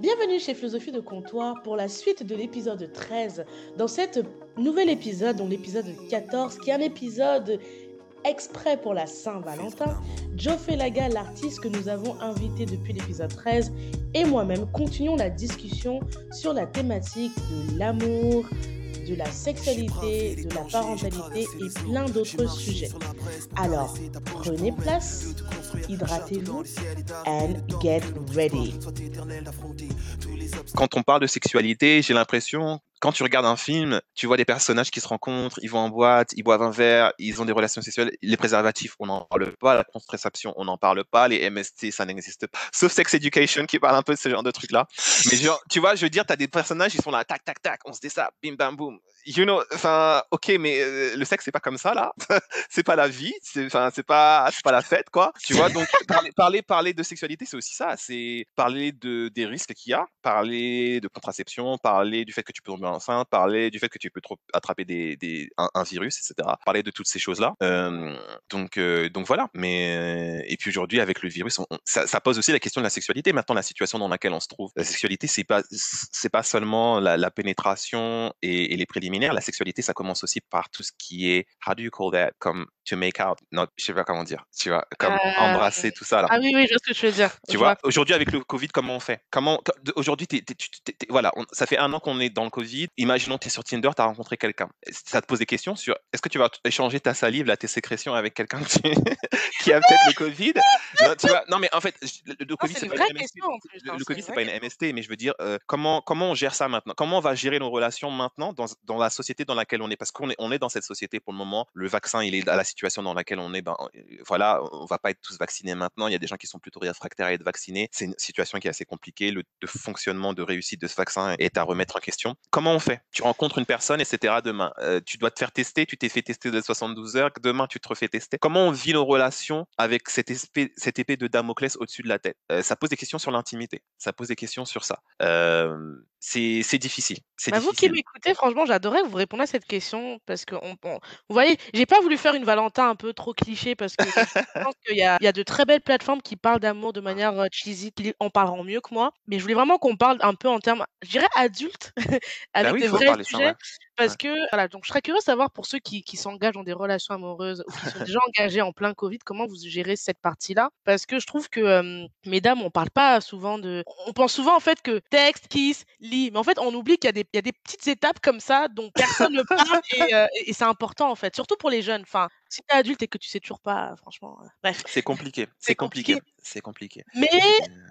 Bienvenue chez Philosophie de Comptoir pour la suite de l'épisode 13. Dans cet nouvel épisode, donc l'épisode 14, qui est un épisode exprès pour la Saint-Valentin, Joe Felaga, l'artiste que nous avons invité depuis l'épisode 13, et moi-même continuons la discussion sur la thématique de l'amour, de la sexualité, de la parentalité et plein d'autres sujets. Alors, prenez place, hydratez-vous and get ready. Quand on parle de sexualité, j'ai l'impression quand tu regardes un film, tu vois des personnages qui se rencontrent, ils vont en boîte, ils boivent un verre, ils ont des relations sexuelles. Les préservatifs, on n'en parle pas. La contraception, on n'en parle pas. Les MST, ça n'existe pas. Sauf Sex Education qui parle un peu de ce genre de trucs-là. Mais genre, tu vois, je veux dire, tu as des personnages, ils sont là, tac, tac, tac, on se dit ça, bim, bam, boum. You know, enfin, ok, mais euh, le sexe, c'est pas comme ça, là. c'est pas la vie. Enfin, c'est pas, c'est pas la fête, quoi. Tu vois, donc, parler, parler, parler de sexualité, c'est aussi ça. C'est parler de, des risques qu'il y a, parler de contraception, parler du fait que tu peux tomber enceinte, parler du fait que tu peux trop attraper des, des un, virus, etc. Parler de toutes ces choses-là. Euh, donc, euh, donc voilà. Mais et puis aujourd'hui, avec le virus, on, ça, ça, pose aussi la question de la sexualité. Maintenant, la situation dans laquelle on se trouve, la sexualité, c'est pas c'est pas seulement la, la pénétration et, et, les préliminaires. La sexualité, ça commence aussi par tout ce qui est how do you call that, comme to make out. Non, je sais pas comment dire. Tu vois, comme euh... embrasser tout ça là. Ah oui, oui, je vois ce que tu veux dire. Tu vois, vois. aujourd'hui avec le Covid, comment on fait? Comment aujourd'hui, voilà, on, ça fait un an qu'on est dans le Covid. Imaginons tu es sur Tinder, tu as rencontré quelqu'un. Ça te pose des questions sur est-ce que tu vas échanger ta salive, là, tes sécrétions avec quelqu'un qui, a peut-être le Covid? Non, tu vois, non, mais en fait, le, le Covid, c'est pas une MST. Le, le Covid, c'est pas une MST, mais je veux dire, euh, comment, comment on gère ça maintenant? Comment on va gérer nos relations maintenant dans, dans la société dans laquelle on est Parce qu'on est, on est dans cette société pour le moment. Le vaccin, il est à la situation dans laquelle on est. Ben, voilà, on va pas être tous vaccinés maintenant. Il y a des gens qui sont plutôt réfractaires à être vaccinés. C'est une situation qui est assez compliquée. Le, fonctionnement de réussite de ce vaccin est à remettre en question. Comment on fait? Tu rencontres une personne, etc. Demain, euh, tu dois te faire tester, tu t'es fait tester de 72 heures, demain tu te refais tester. Comment on vit nos relations avec cette épée, cette épée de Damoclès au-dessus de la tête? Euh, Ça pose des questions sur l'intimité, ça pose des questions sur ça. Euh, c'est difficile. Bah difficile. Vous qui m'écoutez, franchement, j'adorais que vous répondiez à cette question parce que, on, on, vous voyez, j'ai pas voulu faire une Valentin un peu trop cliché parce que je pense qu'il y a, il y a de très belles plateformes qui parlent d'amour de manière cheesy, qui en parleront mieux que moi. Mais je voulais vraiment qu'on parle un peu en termes, je dirais adultes, avec bah oui, des vrais sujets. Ça, ouais. Parce que, voilà, donc je serais curieux de savoir pour ceux qui, qui s'engagent dans des relations amoureuses ou qui sont déjà engagés en plein Covid, comment vous gérez cette partie-là? Parce que je trouve que, euh, mesdames, on parle pas souvent de. On pense souvent en fait que texte, kiss, lit. Mais en fait, on oublie qu'il y, a des, il y a des petites étapes comme ça dont personne ne parle et, euh, et c'est important en fait, surtout pour les jeunes. Enfin, si t'es adulte et que tu sais toujours pas, franchement, euh, bref. C'est compliqué, c'est compliqué, c'est compliqué. Mais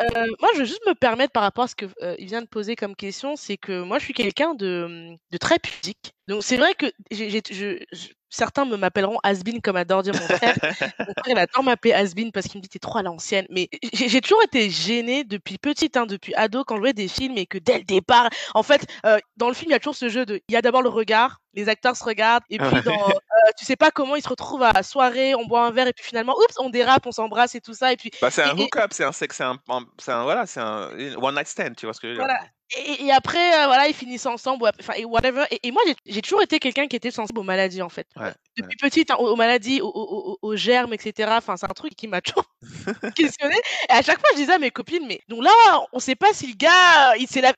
euh, moi, je veux juste me permettre par rapport à ce que euh, il vient de poser comme question, c'est que moi, je suis quelqu'un de, de très pudique. Donc c'est vrai que j'ai, je, je, certains me m'appelleront Asbin comme adore dire mon frère. mon frère, il adore m'appeler Asbin parce qu'il me dit t'es trop à l'ancienne. Mais j'ai toujours été gênée depuis petite, hein, depuis ado, quand je voyais des films et que dès le départ, en fait, euh, dans le film, il y a toujours ce jeu de, il y a d'abord le regard, les acteurs se regardent et puis dans, euh, tu sais pas comment ils se retrouvent à la soirée, on boit un verre et puis finalement, oups, on dérape, on s'embrasse et tout ça et puis. Bah, c'est un hook-up, c'est un sexe, c'est un, un, voilà, c'est un one night stand, tu vois ce que je veux dire. Voilà. Et, et, après, euh, voilà, ils finissent ensemble, enfin, et whatever. Et, et moi, j'ai toujours été quelqu'un qui était sensible aux maladies, en fait. Ouais, Depuis ouais. petite, hein, aux, aux, maladies, aux, aux, aux, germes, etc. Enfin, c'est un truc qui m'a toujours questionné. Et à chaque fois, je disais à mes copines, mais donc là, on sait pas si le gars, il s'est, la...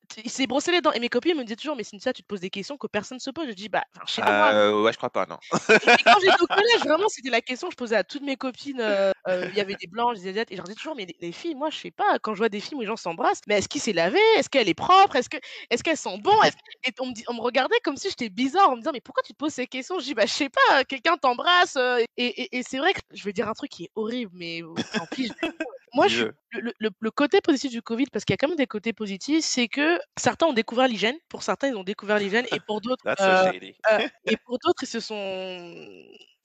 brossé les dents. Et mes copines me disaient toujours, mais Cynthia, tu te poses des questions que personne ne se pose. Je dis, bah, je sais pas. Euh, moi. Ouais, je crois pas, non. et, quand j'étais au collège, vraiment, c'était la question que je posais à toutes mes copines. Euh, euh, il y avait des blanches, des asiates, et je leur disais toujours, mais les, les, filles, moi, je sais pas, quand je vois des films où les gens s'embrassent, mais est-ce qu'il s'est lavé? Est-ce qu'elle est propre? Est-ce que, est-ce qu'elles sont bons Et on me, dit, on me regardait comme si j'étais bizarre en me disant, mais pourquoi tu te poses ces questions? Je dis, bah, je sais pas, quelqu'un t'embrasse. Euh, et, et, et c'est vrai que je vais dire un truc qui est horrible, mais tant pis. Moi, je, le, le, le, côté positif du Covid, parce qu'il y a quand même des côtés positifs, c'est que certains ont découvert l'hygiène. Pour certains, ils ont découvert l'hygiène, et pour d'autres, euh, euh, et pour d'autres, ils se sont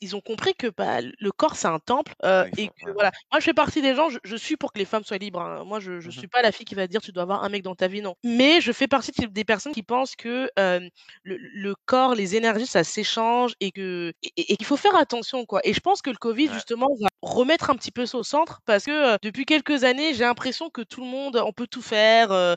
ils ont compris que bah, le corps c'est un temple euh, et que ouais. voilà moi je fais partie des gens je, je, suis pour que les femmes soient libres hein. moi je, je mmh. suis pas la fille qui va dire tu dois avoir un mec dans ta vie non mais je fais partie des personnes qui pensent que le, le, corps les énergies ça s'échange et que et, et qu'il faut faire attention quoi et je pense que le covid ouais. justement va remettre un petit peu ça au centre parce que, heu, depuis quelques années, j'ai l'impression que tout le monde on peut tout faire, heu,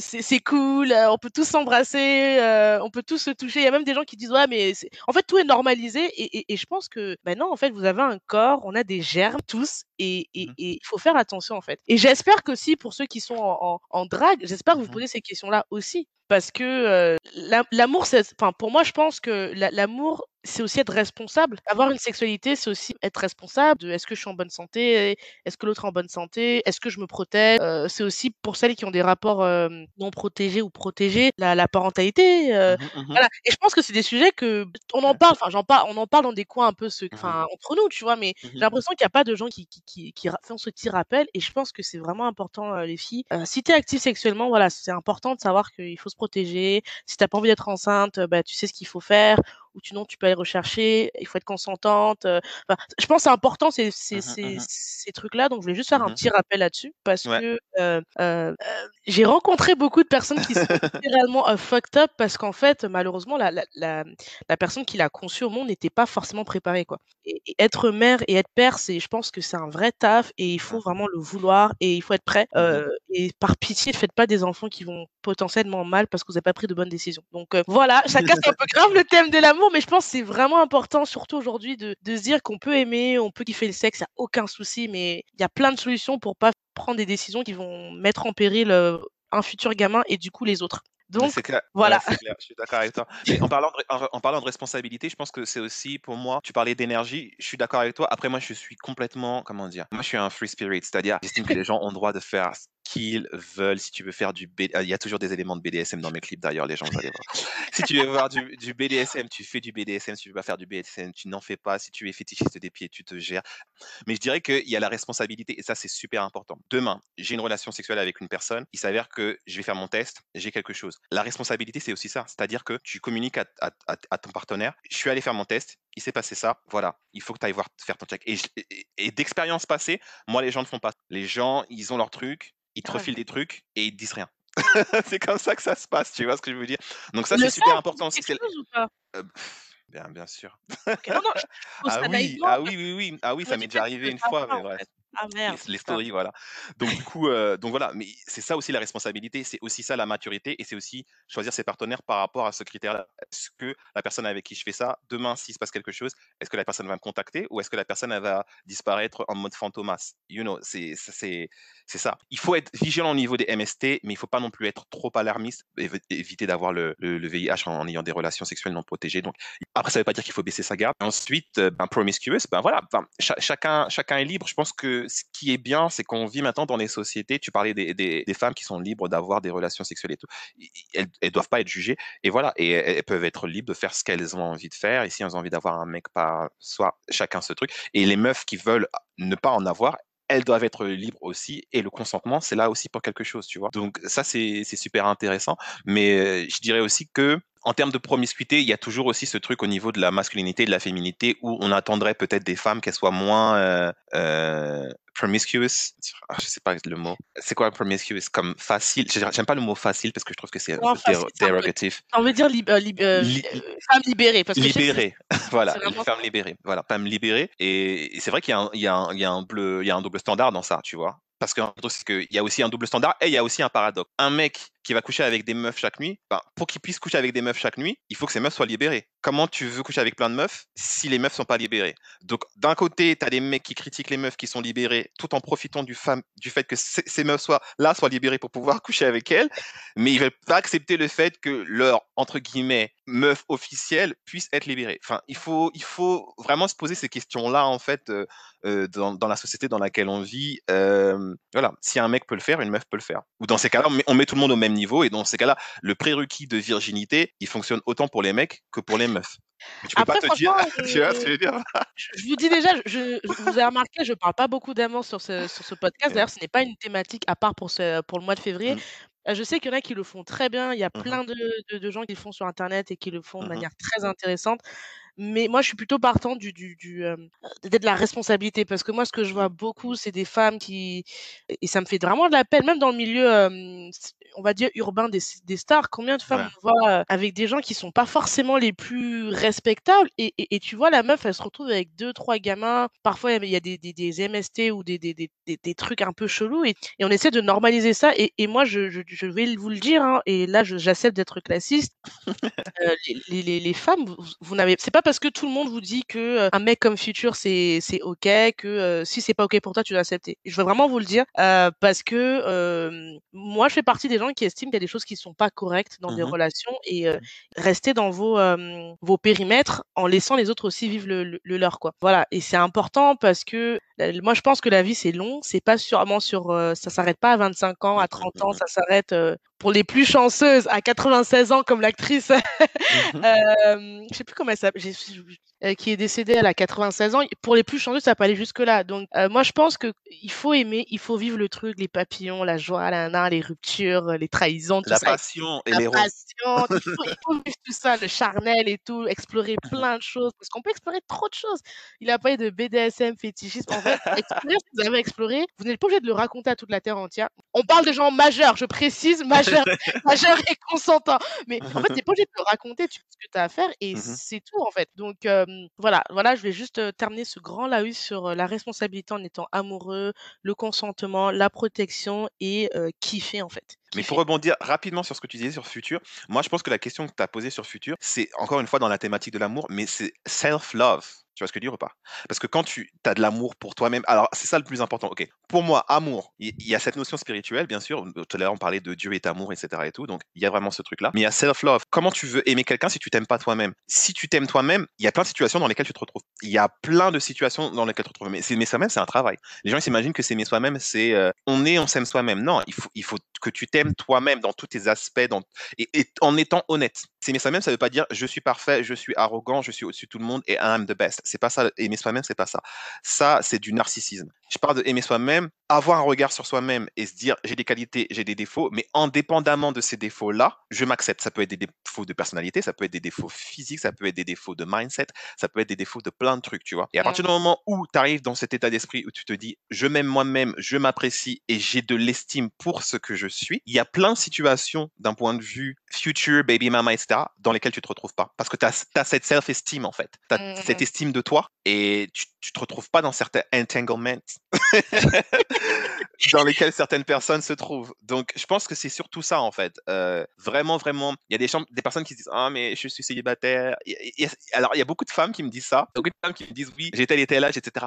c'est cool, on peut tous s'embrasser, heu, on peut tous se toucher. Il y a même des gens qui disent: «Ouais, mais c'est» en fait, tout est normalisé et et et je pense que, bah, non, en fait, vous avez un corps, on a des germes tous et et Mmh et il faut faire attention, en fait. Et j'espère qu'aussi pour ceux qui sont en en en drague, j'espère que vous Mmh posez ces questions-là aussi parce que, l'a l'amour, c'est enfin, pour moi, je pense que l'a l'amour, c'est aussi être responsable. Avoir une sexualité, c'est aussi être responsable de: «Est-ce que je suis en bonne santé? Est-ce que l'autre est en bonne santé? Est-ce que je me protège?» heu, c'est aussi pour celles qui ont des rapports, hem, non protégés ou protégés, la la parentalité, heu, Mmh mh. Mmh voilà et je pense que c'est des sujets que on en parle, enfin, j'en parle on en parle dans des coins un peu Mmh enfin, entre nous, tu vois? Mais j'ai l'impression qu'il y a pas de gens qui qui qui qui font ce petit rappel et je pense que c'est vraiment important, heu, les filles. Heu, si tu es active sexuellement, voilà, c'est important de savoir qu'il faut se protéger. Si tu as pas envie d'être enceinte, bah, tu sais ce qu'il faut faire ou sinon tu peux aller rechercher. Il faut être consentante, heu, enfin, je pense c'est important ces ces Mmh ces Mmh mh. ces trucs-là, donc je voulais juste faire Mmh un petit rappel là-dessus parce Ouais. que, heu heu, j'ai rencontré beaucoup de personnes qui sont littéralement, fucked up parce qu'en fait, malheureusement, la la la la personne qui l'a conçu au monde n'était pas forcément préparée, quoi et et être mère et être père, c'est je pense que c'est un vrai taf et il faut vraiment le vouloir et il faut être prêt, et par pitié, faites pas des enfants qui vont potentiellement mal parce que vous avez pas pris de bonnes décisions. Donc voilà, ça casse un peu grave le thème de l'amour, mais je pense que c'est vraiment important, surtout aujourd'hui, de de se dire qu'on peut aimer, on peut kiffer le sexe, il y a aucun souci, mais il y a plein de solutions pour pas prendre des décisions qui vont mettre en péril, heu, un futur gamin et du coup les autres. Donc c'est clair, voilà. clair, je suis d'accord avec toi. Mais en parlant de en en parlant de responsabilité, je pense que c'est aussi pour moi tu parlais d'énergie, je suis d'accord avec toi. Après moi, je suis complètement comment dire? Moi, je suis un free spirit, c'est-à-dire j'estime que les gens ont le droit de faire qu'ils veulent. Si tu veux faire du B il y a toujours des éléments de BDSM dans mes clips d'ailleurs, les gens, vous allez voir. Si tu veux voir du BDSM, tu fais du BDSM, si tu veux pas faire du BDSM, tu n'en fais pas. Si tu es fétichiste des pieds, tu te gères. Mais je dirais qu'il y a la responsabilité et ça, c'est super important. Demain, j'ai une relation sexuelle avec une personne, il s'avère que je vais faire mon test, j'ai quelque chose. La responsabilité, c'est aussi ça, c'est-à-dire que tu communiques à ton partenaire: «Je suis allé faire mon test, il s'est passé ça, voilà, il faut que tu ailles voir faire ton check» et et d'expérience passée, moi, les gens ne font pas. Les gens, ils ont leur truc, ils te Grave. refilent des trucs et ils te disent rien. C'est comme ça que ça se passe, tu vois ce que je veux dire? Donc ça, c'est super important c'est ou pas? heu, bien bien sûr. Non, non, Ah oui, ah oui, oui, oui, ah oui, ça m'est déjà arrivé une fois, mais bref. Ah Les merde, les ça. stories, voilà. Donc du coup, heu, donc voilà, mais c'est ça aussi la responsabilité, c'est aussi ça la maturité et c'est aussi choisir ses partenaires par rapport à ce critère-là. Est-ce que la personne avec qui je fais ça, demain, s'il se passe quelque chose, est-ce que la personne va me contacter ou est-ce que la personne, elle va disparaître en mode fantomas? You know, c'est ça c'est c'est ça. Il faut être vigilant au niveau des MST, mais il faut pas non plus être trop alarmiste, évi éviter d'avoir le le le VIH en ayant des relations sexuelles non protégées. Donc après, ça veut pas dire qu'il faut baisser sa garde. Ensuite, ben, promiscuous, ben voilà, chacun chacun est libre. Je pense que ce qui est bien, c'est qu'on vit maintenant dans les sociétés. Tu parlais des des des femmes qui sont libres d'avoir des relations sexuelles et tout. Elles doivent pas être jugées. Et voilà. Et elles peuvent être libres de faire ce qu'elles ont envie de faire. Et si elles ont envie d'avoir un mec par soit chacun ce truc. Et les meufs qui veulent ne pas en avoir, elles doivent être libres aussi et le consentement, c'est là aussi pour quelque chose, tu vois? Donc ça, c'est super intéressant, mais heu, je dirais aussi qu'en termes de promiscuité, il y a toujours aussi ce truc au niveau de la masculinité de la féminité où on attendrait peut-être des femmes qu'elles soient moins, heu heu, promiscuous. Ah, je sais pas le mot. C'est quoi promiscuous? Comme facile? J'ai j'aime pas le mot facile parce que je trouve que c'est dérogatif. ça veut dire lib heu, lib heu, Li li heu, femme libérée parce que libérée, voilà, ça. libérées, voilà, femmes libérées et c'est vrai qu'il y a un il y a un il y a un bleu il y a un double standard dans ça, tu vois? Parce qu'il y a aussi un double standard et il y a aussi un paradoxe. Un mec qui va coucher avec des meufs chaque nuit, ben, pour qu'il puisse coucher avec des meufs chaque nuit, il faut que ces meufs soient libérées. Comment tu veux coucher avec plein de meufs si les meufs sont pas libérées? Donc d'un côté, tu as des mecs qui critiquent les meufs qui sont libérées tout en profitant du fait que ces meufs soient là, soient libérées pour pouvoir coucher avec elles, mais ils veulent pas accepter le fait que leur, entre guillemets, «meuf officielle» puisse être libérée. Enfin, il faut il faut vraiment se poser ces questions-là, en fait, heu heu, dans la société dans laquelle on vit, hem, voilà. Si un mec peut le faire, une meuf peut le faire. Ou dans ces cas-là, on met on met tout le monde au même niveau et dans ces cas-là, le prérequis de virginité, il fonctionne autant pour les mecs que pour les meufs. Mais tu peux pas Après te dire franchement, tu vois ce que je je veux dire? je je vous dis déjà, je je vous avez remarqué, je parle pas beaucoup d'amour sur ce sur ce podcast. D'ailleurs, ce n'est pas une thématique à part pour ce pour le mois de février. Mmh. Heu, je sais qu'il y en a qui le font très bien. Il y a Mmh mh. plein de de de gens qui le font sur internet et qui le font de Mmh mh. manière très intéressante. Mais moi, je suis plutôt partant du, du, du euh, de la responsabilité parce que moi, ce que je vois beaucoup, c'est des femmes qui et ça me fait vraiment de la peine, même dans le milieu, euh, on va dire urbain des, des stars. Combien de femmes on voit euh, avec des gens qui sont pas forcément les plus respectables et, et, et, tu vois la meuf, elle se retrouve avec deux trois gamins. Parfois, il y a des, des, des MST ou des, des, des, des, trucs un peu chelous et, et on essaie de normaliser ça. Et, et moi, je, je, je vais vous le dire, hein, et là, j'accepte d'être classiste. euh, les, les, les, femmes, vous, vous n'avez, c'est pas parce que tout le monde vous dit que euh, un mec comme Future c'est c'est ok, que euh, si c'est pas ok pour toi, tu dois accepter. Je veux vraiment vous le dire euh, parce que moi, je fais partie des gens qui estiment qu'il y a des choses qui sont pas correctes dans mmh des relations et rester dans vos vos périmètres en laissant les autres aussi vivre le, le, le leur quoi. Voilà, et c'est important parce que moi, je pense que la vie, c'est long. C'est pas sûrement sur, euh, ça s'arrête pas à 25 ans, à 30 ans. Ça s'arrête euh, pour les plus chanceuses à 96 ans, comme l'actrice. Mmh euh, je sais plus comment elle s'appelle, euh, qui est décédée à la 96 ans. Pour les plus chanceuses, ça peut aller jusque là. Donc, euh, moi, je pense que il faut aimer, il faut vivre le truc, les papillons, la joie, la, les ruptures, les trahisons, tout la ça. Passion et la les passion. il, faut, il faut vivre tout ça, le charnel et tout, explorer plein de choses, parce qu'on peut explorer trop de choses. Il a parlé de BDSM, fétichisme. En fait, explorer ce que vous avez exploré, vous n'êtes pas obligé de le raconter à toute la terre entière. On parle de gens majeurs, je précise, majeurs, majeurs et consentants. Mais en fait, t'es pas obligé de le raconter, tu fais ce que tu as à faire et Mmh c'est tout en fait. Donc euh, voilà, voilà, je vais juste terminer ce grand laïus sur la responsabilité en étant amoureux, le consentement, la protection et euh, kiffer en fait. Mais pour rebondir rapidement sur ce que tu disais sur Futur, moi je pense que la question que tu as posée sur Futur, c'est encore une fois dans la thématique de l'amour, mais c'est self-love. Tu vois ce que je dire ou pas? Parce que quand tu as de l'amour pour toi-même, alors c'est ça le plus important. Ok, pour moi, amour, il y, a cette notion spirituelle, bien sûr. Tout à l'heure, on parlait de Dieu est amour, etc. Et tout, donc il y a vraiment ce truc-là. Mais il y a self-love. Comment tu veux aimer quelqu'un si tu t'aimes pas toi-même? Si tu t'aimes toi-même, il y a plein de situations dans lesquelles tu te retrouves. Il y a plein de situations dans lesquelles tu te retrouves. Mais s'aimer soi-même, c'est un travail. Les gens s'imaginent que s'aimer soi-même, c'est euh, on est, on s'aime soi-même. Non, il faut, il faut que tu t'aimes toi-même dans tous tes aspects, dans, et, et en étant honnête. S'aimer soi-même, ça veut pas dire je suis parfait, je suis arrogant, je suis au-dessus de tout le monde et I'm the best. C'est pas ça. Aimer soi-même, c'est pas ça. Ça, c'est du narcissisme. Je parle de aimer soi-même, avoir un regard sur soi-même et se dire j'ai des qualités, j'ai des défauts, mais indépendamment de ces défauts-là, je m'accepte. Ça peut être des défauts de personnalité, ça peut être des défauts physiques, ça peut être des défauts de mindset, ça peut être des défauts de plein de trucs, tu vois. Et à partir du moment où tu arrives dans cet état d'esprit où tu te dis je m'aime moi-même, je m'apprécie et j'ai de l'estime pour ce que je suis, il y a plein de situations d'un point de vue future, baby mama, etc., dans lesquelles tu te retrouves pas. Parce que tu as, as, cette self-esteem, en fait. Tu as mmh. cette estime de toi et tu, tu te retrouves pas dans certains entanglements dans lesquels certaines personnes se trouvent. Donc, je pense que c'est surtout ça, en fait. Euh, vraiment, vraiment, il y a des, des personnes qui se disent Ah, mais je suis célibataire. Alors, il y a beaucoup de femmes qui me disent ça. Beaucoup de femmes qui me disent Oui, j'ai tel et tel âge, etc.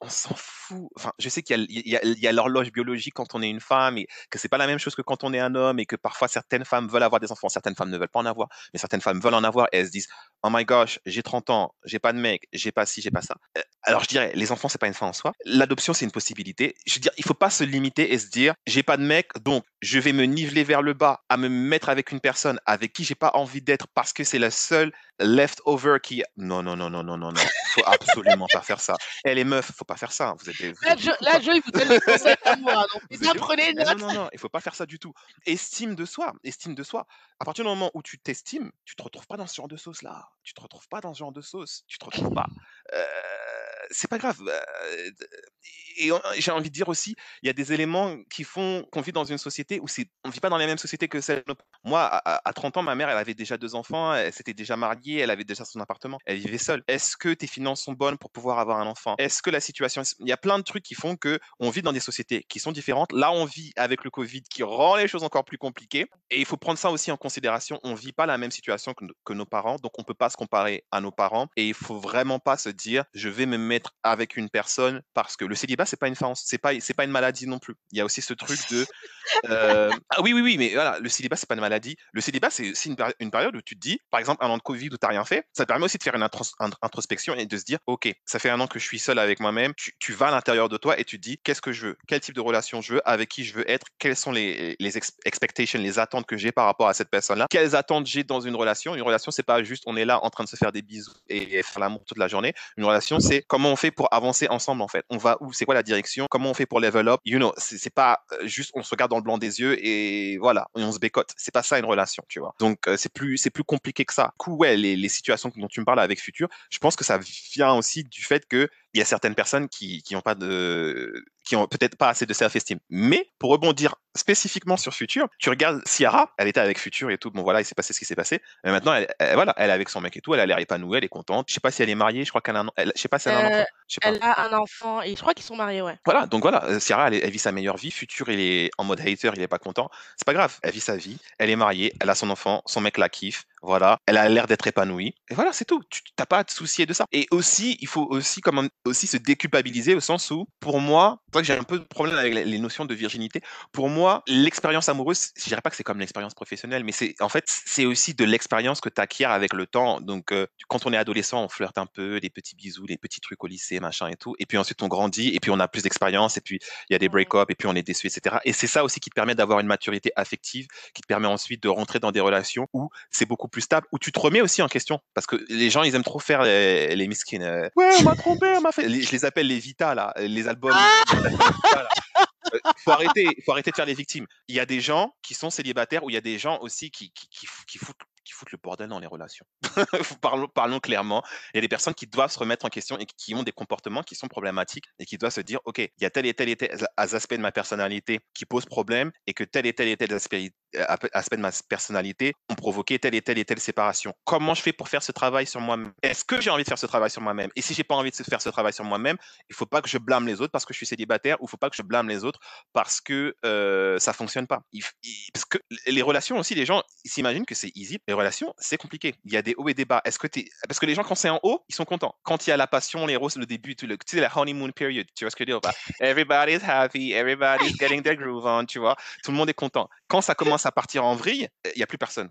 On s'en fout. Enfin, je sais qu'il y a, l'horloge biologique quand on est une femme et que c'est pas la même chose que quand on est un homme et que parfois certaines femmes veulent avoir des enfants, certaines femmes ne veulent pas en avoir, mais certaines femmes veulent en avoir et elles se disent Oh my gosh, j'ai 30 ans, j'ai pas de mec, j'ai pas ci, j'ai pas ça. Alors, je dirais, les enfants, c'est pas une fin en soi. L'adoption, c'est une possibilité. Je veux dire, il faut pas se limiter et se dire j'ai pas de mec, donc je vais me niveler vers le bas à me mettre avec une personne avec qui j'ai pas envie d'être parce que c'est la seule leftover qui. Non, non, non, non, non, non, non. Faut absolument pas faire ça. Et les meufs, faut pas faire ça. Vous êtes. Vous là, je, là, il vous donne les conseils d'amour. Donc, vous apprenez non, non, non, il faut pas faire ça du tout. Estime de soi, estime de soi. À partir du moment où tu t'estimes, tu te retrouves pas dans ce genre de sauce là. Tu te retrouves pas dans ce genre de sauce. Tu te retrouves pas. Euh, c'est pas grave. Et j'ai envie de dire aussi, il y a des éléments qui font qu'on vit dans une société où on vit pas dans la même société que celle. Moi, à, à 30 ans, ma mère, elle avait déjà deux enfants, elle s'était déjà mariée, elle avait déjà son appartement, elle vivait seule. Est-ce que tes finances sont bonnes pour pouvoir avoir un enfant? Est-ce que la situation, il y a plein de trucs qui font que on vit dans des sociétés qui sont différentes. Là, on vit avec le Covid qui rend les choses encore plus compliquées. Et il faut prendre ça aussi en considération. On vit pas la même situation que, nos parents, donc on peut pas se comparer à nos parents. Et il faut vraiment pas se dire, je vais me mettre avec une personne parce que le célibat c'est pas une fin c'est pas c'est pas une maladie non plus. Il y a aussi ce truc de euh... ah oui oui oui mais voilà le célibat c'est pas une maladie. Le célibat c'est aussi une, une, période où tu te dis par exemple un an de covid où t'as rien fait ça te permet aussi de faire une intros introspection et de se dire ok ça fait un an que je suis seul avec moi-même tu, tu, vas à l'intérieur de toi et tu te dis qu'est-ce que je veux? Quel type de relation je veux? Avec qui je veux être? Quelles sont les, les ex expectations les attentes que j'ai par rapport à cette personne là quelles attentes j'ai dans une relation? Une relation c'est pas juste on est là en train de se faire des bisous et faire l'amour toute la journée. Une relation c'est comment on fait pour avancer ensemble en fait? On va où? C'est quoi la direction? Comment on fait pour level up? You know, c'est pas euh, juste on se regarde dans le blanc des yeux et voilà, on se bécote. C'est pas ça une relation, tu vois. Donc euh, c'est plus c'est plus compliqué que ça. Du coup, ouais, les, les situations dont tu me parles avec Futur, je pense que ça vient aussi du fait que il y a certaines personnes qui qui ont pas de qui ont peut-être pas assez de self-esteem. Mais pour rebondir spécifiquement sur Future, tu regardes Ciara, elle était avec Future et tout. Bon voilà, il s'est passé ce qui s'est passé. Mais maintenant, elle, voilà, elle est avec son mec et tout. Elle a l'air épanouie, elle est contente. Je sais pas si elle est mariée. Je crois qu'elle a un, elle, je sais pas si elle a un enfant. Je sais pas. Elle a un enfant et je crois qu'ils sont mariés, ouais. Voilà, donc voilà, euh, Ciara, elle, elle, vit sa meilleure vie. Future, il est en mode hater, il est pas content. C'est pas grave. Elle vit sa vie. Elle est mariée. Elle a son enfant. Son mec la kiffe. Voilà, elle a l'air d'être épanouie. Et voilà, c'est tout. Tu n'as pas à te soucier de ça. Et aussi, il faut aussi, comme aussi se déculpabiliser au sens où, pour moi, que j'ai un peu de problème avec les notions de virginité. Pour moi, l'expérience amoureuse, je dirais pas que c'est comme l'expérience professionnelle, mais c'est en fait, c'est aussi de l'expérience que tu acquiers avec le temps. Donc, euh, quand on est adolescent, on flirte un peu, des petits bisous, des petits trucs au lycée, machin et tout. Et puis ensuite, on grandit, et puis on a plus d'expérience, et puis il y a des break-ups, et puis on est déçu, etc. Et c'est ça aussi qui te permet d'avoir une maturité affective, qui te permet ensuite de rentrer dans des relations où c'est beaucoup plus stable, où tu te remets aussi en question. Parce que les gens, ils aiment trop faire les, les miskines. Euh, ouais, on m'a trompé, on m'a fait. Je les appelle les Vita, là, les albums. Euh, faut arrêter, faut arrêter de faire les victimes. Il y a des gens qui sont célibataires ou il y a des gens aussi qui, qui, qui, qui foutent qui foutent le bordel dans les relations. parlons, clairement. Il y a des personnes qui doivent se remettre en question et qui ont des comportements qui sont problématiques et qui doivent se dire, OK, il y a tel et tel et tel aspect de ma personnalité qui pose problème et que tel et tel et tel aspect, aspect de ma personnalité ont provoqué telle et telle et telle séparation. Comment je fais pour faire ce travail sur moi-même? Est-ce que j'ai envie de faire ce travail sur moi-même? Et si j'ai pas envie de faire ce travail sur moi-même, il faut pas que je blâme les autres parce que je suis célibataire ou il faut pas que je blâme les autres parce que euh, ça fonctionne pas. parce que les relations aussi, les gens s'imaginent que c'est easy relation, c'est compliqué. Il y a des hauts et des bas. Est-ce que parce que les gens quand c'est en haut, ils sont contents. Quand il y a la passion, les roses, le début, tu, le, tu sais la honeymoon period, tu vois ce que je veux dire Everybody's happy, everybody's getting their groove on, tu vois? Tout le monde est content. Quand ça commence à partir en vrille, il y a plus personne.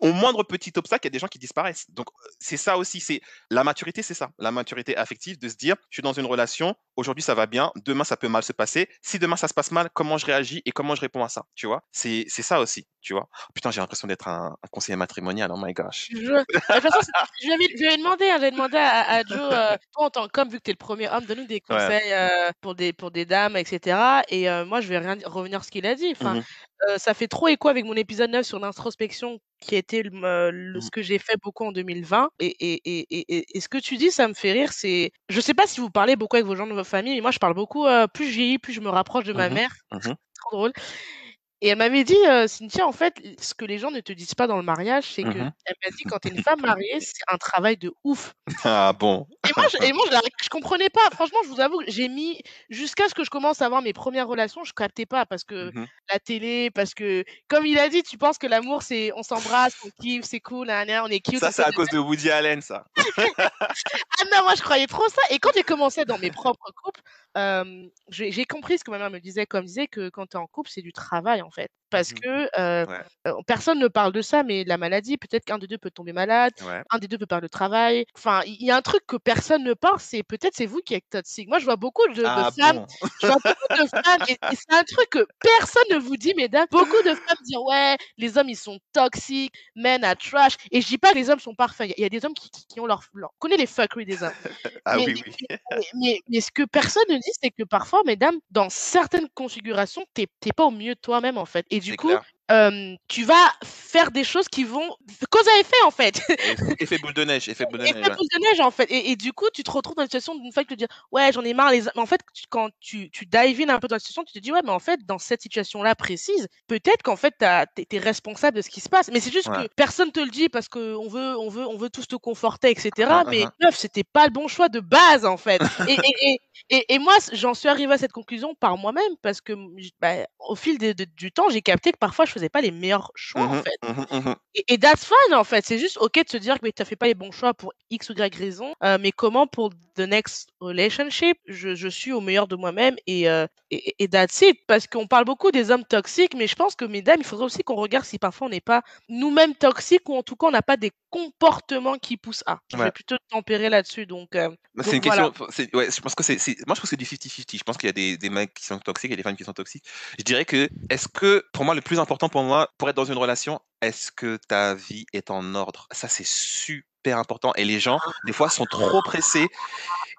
au moindre petit obstacle, il y a des gens qui disparaissent. Donc c'est ça aussi, c'est la maturité, c'est ça, la maturité affective de se dire, je suis dans une relation, aujourd'hui ça va bien, demain ça peut mal se passer. Si demain ça se passe mal, comment je réagis et comment je réponds à ça, tu vois? C'est c'est ça aussi, tu vois? Putain, j'ai l'impression d'être un, un conseiller matrimonial oh my gosh. Je, de toute façon, j'avais demandé, hein, demandé à, à Joe, euh, toi en tant qu'homme, vu que tu es le premier homme, donne-nous des conseils euh, pour, des, pour des dames, etc. Et euh, moi, je vais rien revenir sur ce qu'il a dit. Enfin, mmh ça fait trop écho avec mon épisode 9 sur l'introspection qui était le, mmh. ce que j'ai fait beaucoup en 2020. Et, et, et, et, ce que tu dis, ça me fait rire. C'est, je sais pas si vous parlez beaucoup avec vos gens de votre famille, mais moi, je parle beaucoup. plus je vieillis, plus je me rapproche de ma mmh mère. Mmh c'est trop drôle. Et elle m'avait dit, Cynthia, en fait, ce que les gens ne te disent pas dans le mariage, c'est que, mmh elle m'a dit, quand tu es une femme mariée, c'est un travail de ouf. Ah bon Et moi, je, et moi, je, je comprenais pas. Franchement, je vous avoue, j'ai mis, jusqu'à ce que je commence à avoir mes premières relations, je captais pas parce que mmh la télé, parce que, comme il a dit, tu penses que l'amour, c'est on s'embrasse, on kiffe, c'est cool, on est cute. Ça, c'est à cause de Woody Allen, ça. ah non, moi, je croyais trop ça. Et quand j'ai commencé dans mes propres couples, euh, j'ai compris ce que ma mère me disait, comme disait que quand tu es en couple, c'est du travail, en fait parce Mmh que euh, personne ne parle de ça, mais la maladie, peut-être qu'un des deux peut tomber malade, un des deux peut perdre le travail. Enfin, il y, a un truc que personne ne parle, c'est peut-être c'est vous qui êtes toxique. Moi, je vois beaucoup de, ah femmes, je vois beaucoup de femmes, et, c'est un truc que personne ne vous dit, mesdames. Beaucoup de femmes disent ouais, les hommes ils sont toxiques, men à trash. Et je dis pas que les hommes sont parfaits. Il y, a des hommes qui, qui, ont leur, leur, on connaît les fuckeries des hommes. ah mais, oui, oui. Mais, mais, ce que personne ne dit, c'est que parfois, mesdames, dans certaines configurations, t'es pas au mieux de toi-même en fait. Et du coup, tu vas faire des choses qui vont cause à effet en fait. effet boule de neige, effet boule de neige. Effet boule de neige en fait. Et, et, du coup, tu te retrouves dans une situation d'une fois que tu te dis ouais j'en ai marre les. Mais en fait, quand tu tu dive in un peu dans la situation, tu te dis ouais mais en fait dans cette situation-là précise, peut-être qu'en fait t'es es responsable de ce qui se passe. Mais c'est juste que personne te le dit parce que on veut on veut on veut tous te conforter etc. Ah, mais ah. c'était pas le bon choix de base en fait. et, et, et, et, moi j'en suis arrivée à cette conclusion par moi-même parce que bah, au fil de, du temps j'ai capté que parfois je faisais pas les meilleurs choix, en mmh fait. Mmh mmh et, et, that's fine, en fait. C'est juste OK de se dire que tu fait pas les bons choix pour X ou Y raison, euh, mais comment pour the next relationship, je, je suis au meilleur de moi-même et, euh, et, et, that's it. Parce qu'on parle beaucoup des hommes toxiques, mais je pense que, mesdames, il faudrait aussi qu'on regarde si parfois on n'est pas nous-mêmes toxiques ou en tout cas on n'a pas des comportements qui poussent à. Je vais plutôt tempérer là-dessus. Donc, euh, bah, c'est une question. Ouais, je pense que c'est. Moi, je pense que c'est du 50-50. Je pense qu'il y a des, des mecs qui sont toxiques et des femmes qui sont toxiques. Je dirais que, est-ce que, pour moi, le plus important pour moi, pour être dans une relation, est-ce que ta vie est en ordre? Ça, c'est super important. Et les gens, des fois, sont trop pressés.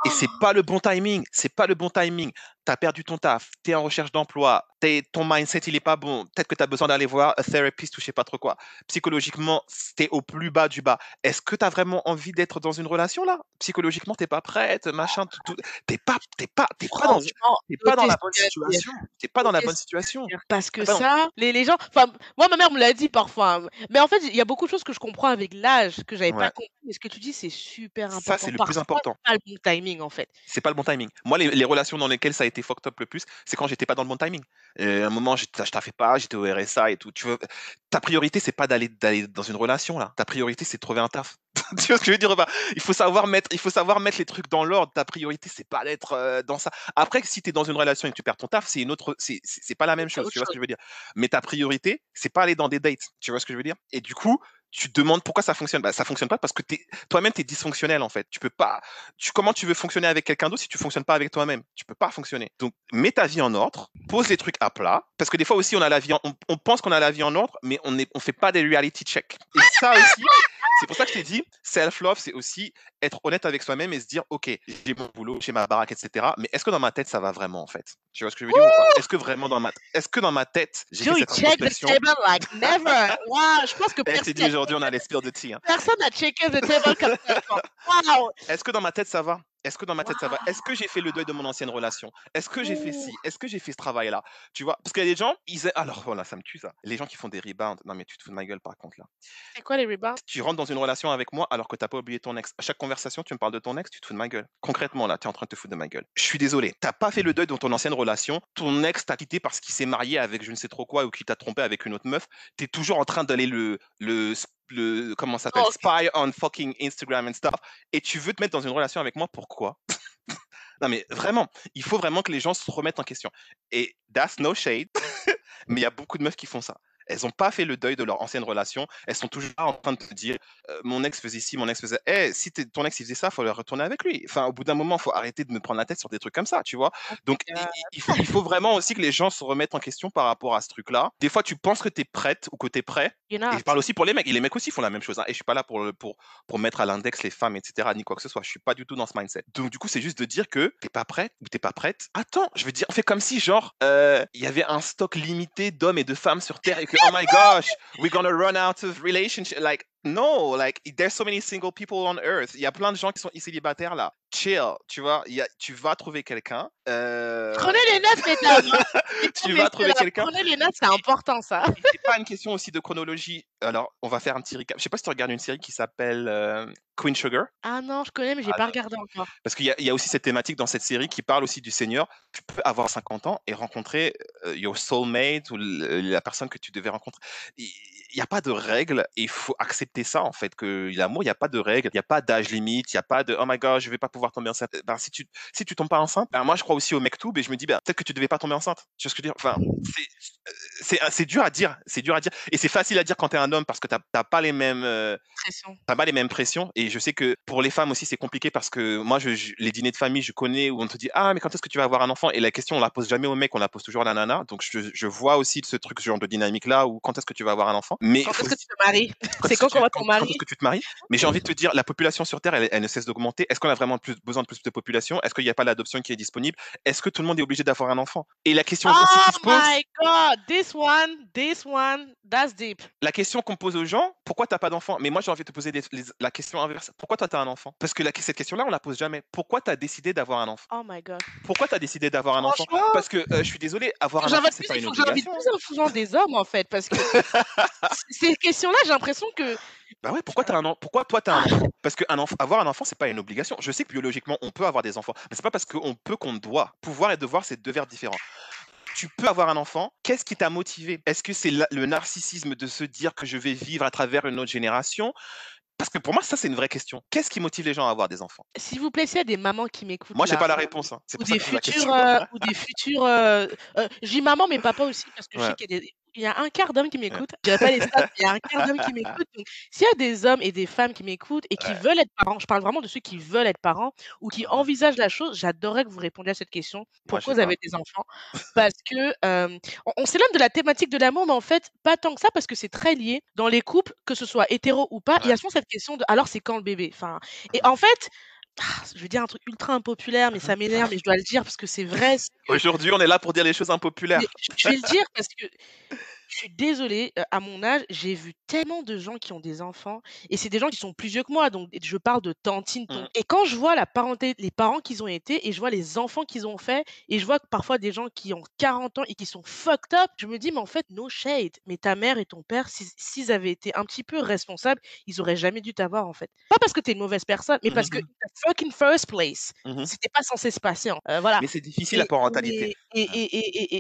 Et c'est pas le bon timing. C'est pas le bon timing. Tu as perdu ton taf, tu es en recherche d'emploi, ton mindset il est pas bon. Peut-être que tu as besoin d'aller voir un therapist ou je sais pas trop quoi. Psychologiquement, tu es au plus bas du bas. Est-ce que tu as vraiment envie d'être dans une relation là? Psychologiquement, t'es pas prête, machin. T'es pas, t'es pas, t'es pas dans, t'es pas dans la bonne situation. T'es pas dans la bonne situation. Parce que ça, les, les gens. Enfin, moi, ma mère me l'a dit parfois. Hein. Mais en fait, il y a beaucoup de choses que je comprends avec l'âge que j'avais pas compris. Mais ce que tu dis, c'est super important. Ça, c'est le plus important. C'est pas le bon timing en fait. C'est pas le bon timing. Moi, les, les relations dans lesquelles ça a été fucked up le plus, c'est quand j'étais pas dans le bon timing. Euh, à un moment, je t'ai pas, j'étais au RSA et tout. Tu veux, ta priorité, c'est pas d'aller d'aller dans une relation là. Ta priorité, c'est de trouver un taf. tu vois ce que je veux dire bah, Il faut savoir mettre, il faut savoir mettre les trucs dans l'ordre. Ta priorité, c'est pas d'être euh, dans ça. Après, si tu es dans une relation et que tu perds ton taf, c'est une autre, c'est c'est pas la même chose. Tu vois ce que je veux dire? Mais ta priorité, c'est pas aller dans des dates. Tu vois ce que je veux dire? Et du coup, tu demandes pourquoi ça fonctionne. Bah, ça fonctionne pas parce que toi-même, tu es dysfonctionnel, en fait. Tu peux pas, tu, comment tu veux fonctionner avec quelqu'un d'autre si tu fonctionnes pas avec toi-même? Tu peux pas fonctionner. Donc, mets ta vie en ordre, pose les trucs à plat. Parce que des fois aussi, on a la vie on, pense qu'on a la vie en ordre, mais on on fait pas des reality checks. Et ça aussi, c'est pour ça que je t'ai dit, self-love, c'est aussi être honnête avec soi-même et se dire, OK, j'ai mon boulot, j'ai ma baraque, etc. Mais est-ce que dans ma tête, ça va vraiment, en fait? Tu vois ce que je veux dire Est-ce que vraiment dans ma, est-ce que dans ma tête, j'ai fait cette check the table like never. Wow, je pense que personne. dit aujourd'hui, on a l'esprit de tea. Hein. Personne n'a checké the table comme ça. Wow. Est-ce que dans ma tête, ça va? Est-ce que dans ma tête ça va? Est-ce que j'ai fait le deuil de mon ancienne relation? Est-ce que j'ai fait ci? Est-ce que j'ai fait ce travail-là? Tu vois? Parce qu'il y a des gens, ils alors voilà, ça me tue ça. Les gens qui font des rebounds. Non mais tu te fous de ma gueule par contre là. C'est quoi les rebounds Tu rentres dans une relation avec moi alors que t'as pas oublié ton ex. À chaque conversation, tu me parles de ton ex, tu te fous de ma gueule. Concrètement là, tu es en train de te foutre de ma gueule. Je suis désolé. T'as pas fait le deuil de ton ancienne relation. Ton ex t'a quitté parce qu'il s'est marié avec je ne sais trop quoi ou qu'il t'a trompé avec une autre meuf. Tu es toujours en train d'aller le le le comment ça s'appelle oh, spy on fucking Instagram and stuff et tu veux te mettre dans une relation avec moi pourquoi? Non, mais vraiment, il faut vraiment que les gens se remettent en question. Et that's no shade, mais il y a beaucoup de meufs qui font ça. Elles n'ont pas fait le deuil de leur ancienne relation. Elles sont toujours en train de te dire mon ex faisait ci, mon ex faisait. Eh, si ton ex il faisait ça, il faut le retourner avec lui. Enfin, au bout d'un moment, il faut arrêter de me prendre la tête sur des trucs comme ça, tu vois. Donc, il, faut, vraiment aussi que les gens se remettent en question par rapport à ce truc-là. Des fois, tu penses que tu es prête ou que tu es prêt. Et je parle aussi pour les mecs. Et les mecs aussi font la même chose. Hein. Et je suis pas là pour, pour, pour mettre à l'index les femmes, etc., ni quoi que ce soit. Je suis pas du tout dans ce mindset. Donc, du coup, c'est juste de dire que t'es pas prête ou t'es pas prête. Attends, je veux dire, on fait comme si, genre, il y avait un stock limité d'hommes et de femmes sur Terre et que, oh my gosh, we're gonna run out of relationship. Like, no, like there's so many single people on earth. Il y a plein de gens qui sont célibataires là. Chill, tu vois. Il y a, tu vas trouver quelqu'un. Euh... Prenez les notes, mesdames. tu vas trouver quelqu'un. Prenez les notes, c'est important ça. c'est pas une question aussi de chronologie. Alors, on va faire un petit recap. Je sais pas si tu regardes une série qui s'appelle euh, Queen Sugar. Ah non, je connais, mais j'ai pas regardé encore. Parce qu'il y, y, a aussi cette thématique dans cette série qui parle aussi du Seigneur. Tu peux avoir 50 ans et rencontrer euh, your soulmate ou la personne que tu devais rencontrer. Il n'y a pas de règles et il faut accepter ça en fait que l'amour il n'y a pas de règles il n'y a pas d'âge limite il n'y a pas de oh my god je vais pas pouvoir tomber enceinte. Ben, si tu si tu tombes pas enceinte ben, moi je crois aussi au mektoub et je me dis ben, peut-être que tu devais pas tomber enceinte. Tu vois ce que je veux dire? Enfin c'est c'est dur à dire c'est dur à dire. Et c'est facile à dire quand tu es un homme parce que tu n'as pas les mêmes euh, pressions pas les mêmes pressions. Et je sais que pour les femmes aussi c'est compliqué parce que moi je, les dîners de famille je connais où on te dit ah mais quand est-ce que tu vas avoir un enfant? Et la question on la pose jamais au mec on la pose toujours à la nana. Donc je, je vois aussi ce truc ce genre de dynamique là où quand est-ce que tu vas avoir un enfant? Mais quand est-ce que tu te maries? C'est quand qu'on que tu te maries? Mais j'ai envie de te dire, la population sur Terre, elle, ne cesse d'augmenter. Est-ce qu'on a vraiment plus, besoin de plus de population? Est-ce qu'il n'y a pas l'adoption qui est disponible? Est-ce que tout le monde est obligé d'avoir un enfant? Et la question oh qui se pose. Oh my God, this one, this one, that's deep. La question qu'on pose aux gens, pourquoi t'as pas d'enfant? Mais moi, j'ai envie de te poser la question inverse. Pourquoi toi, tu as un enfant? Parce que cette question-là, on la pose jamais. Pourquoi tu as décidé d'avoir un enfant? Oh my God. Pourquoi tu as décidé d'avoir un enfant? Parce que euh, je suis désolé, avoir un enfant, c'est pas une obligation. J'ai envie de des hommes, en fait, parce que ces questions-là, j'ai l'impression que bah ouais, pourquoi, as un pourquoi toi, tu as un enfant? Parce que enfant, avoir un enfant, c'est pas une obligation. Je sais que biologiquement, on peut avoir des enfants, mais c'est pas parce qu'on peut qu'on doit. Pouvoir et devoir, c'est deux vers différents. Tu peux avoir un enfant, qu'est-ce qui t'a motivé? Est-ce que c'est le narcissisme de se dire que je vais vivre à travers une autre génération? Parce que pour moi, ça, c'est une vraie question. Qu'est-ce qui motive les gens à avoir des enfants? S'il vous plaît, s'il y a des mamans qui m'écoutent. Moi, j'ai pas la réponse. Hein. Ou, des euh, ou, des futurs, euh, euh, j'ai maman, mais papa aussi, parce que je sais qu'il y a des, il y a un quart d'hommes qui m'écoutent. Je dirais pas les stats, il y a un quart d'hommes qui m'écoutent. Donc, s'il y a des hommes et des femmes qui m'écoutent et qui Ouais. veulent être parents, je parle vraiment de ceux qui veulent être parents ou qui envisagent la chose, j'adorerais que vous répondiez à cette question. Pourquoi vous avez des enfants? Parce que, hem, on on s'éloigne de la thématique de l'amour, mais en fait, pas tant que ça parce que c'est très lié dans les couples, que ce soit hétéro ou pas. Il y a souvent cette question de: «Alors c'est quand le bébé?» enfin et en fait, je vais dire un truc ultra impopulaire, mais ça m'énerve, mais je dois le dire parce que c'est vrai, Aujourd'hui, on est là pour dire les choses impopulaires. je vais le dire parce que je suis désolée, heu, à mon âge, j'ai vu tellement de gens qui ont des enfants et c'est des gens qui sont plus vieux que moi, donc je parle de tantines, ton Mmh. et quand je vois la parenté les parents qu'ils ont été et je vois les enfants qu'ils ont fait et je vois que parfois des gens qui ont 40 ans et qui sont fucked up, je me dis: «Mais en fait, no shade, mais ta mère et ton père, s'ils avaient été un petit peu responsables, ils auraient jamais dû t'avoir, en fait». Pas parce que tu es une mauvaise personne, mais Mmh parce mh que in mh. the fucking first place, Mmh mh. c'était pas censé se passer, hein, heu, voilà Mais c'est difficile la et parentalité. et et Mmh.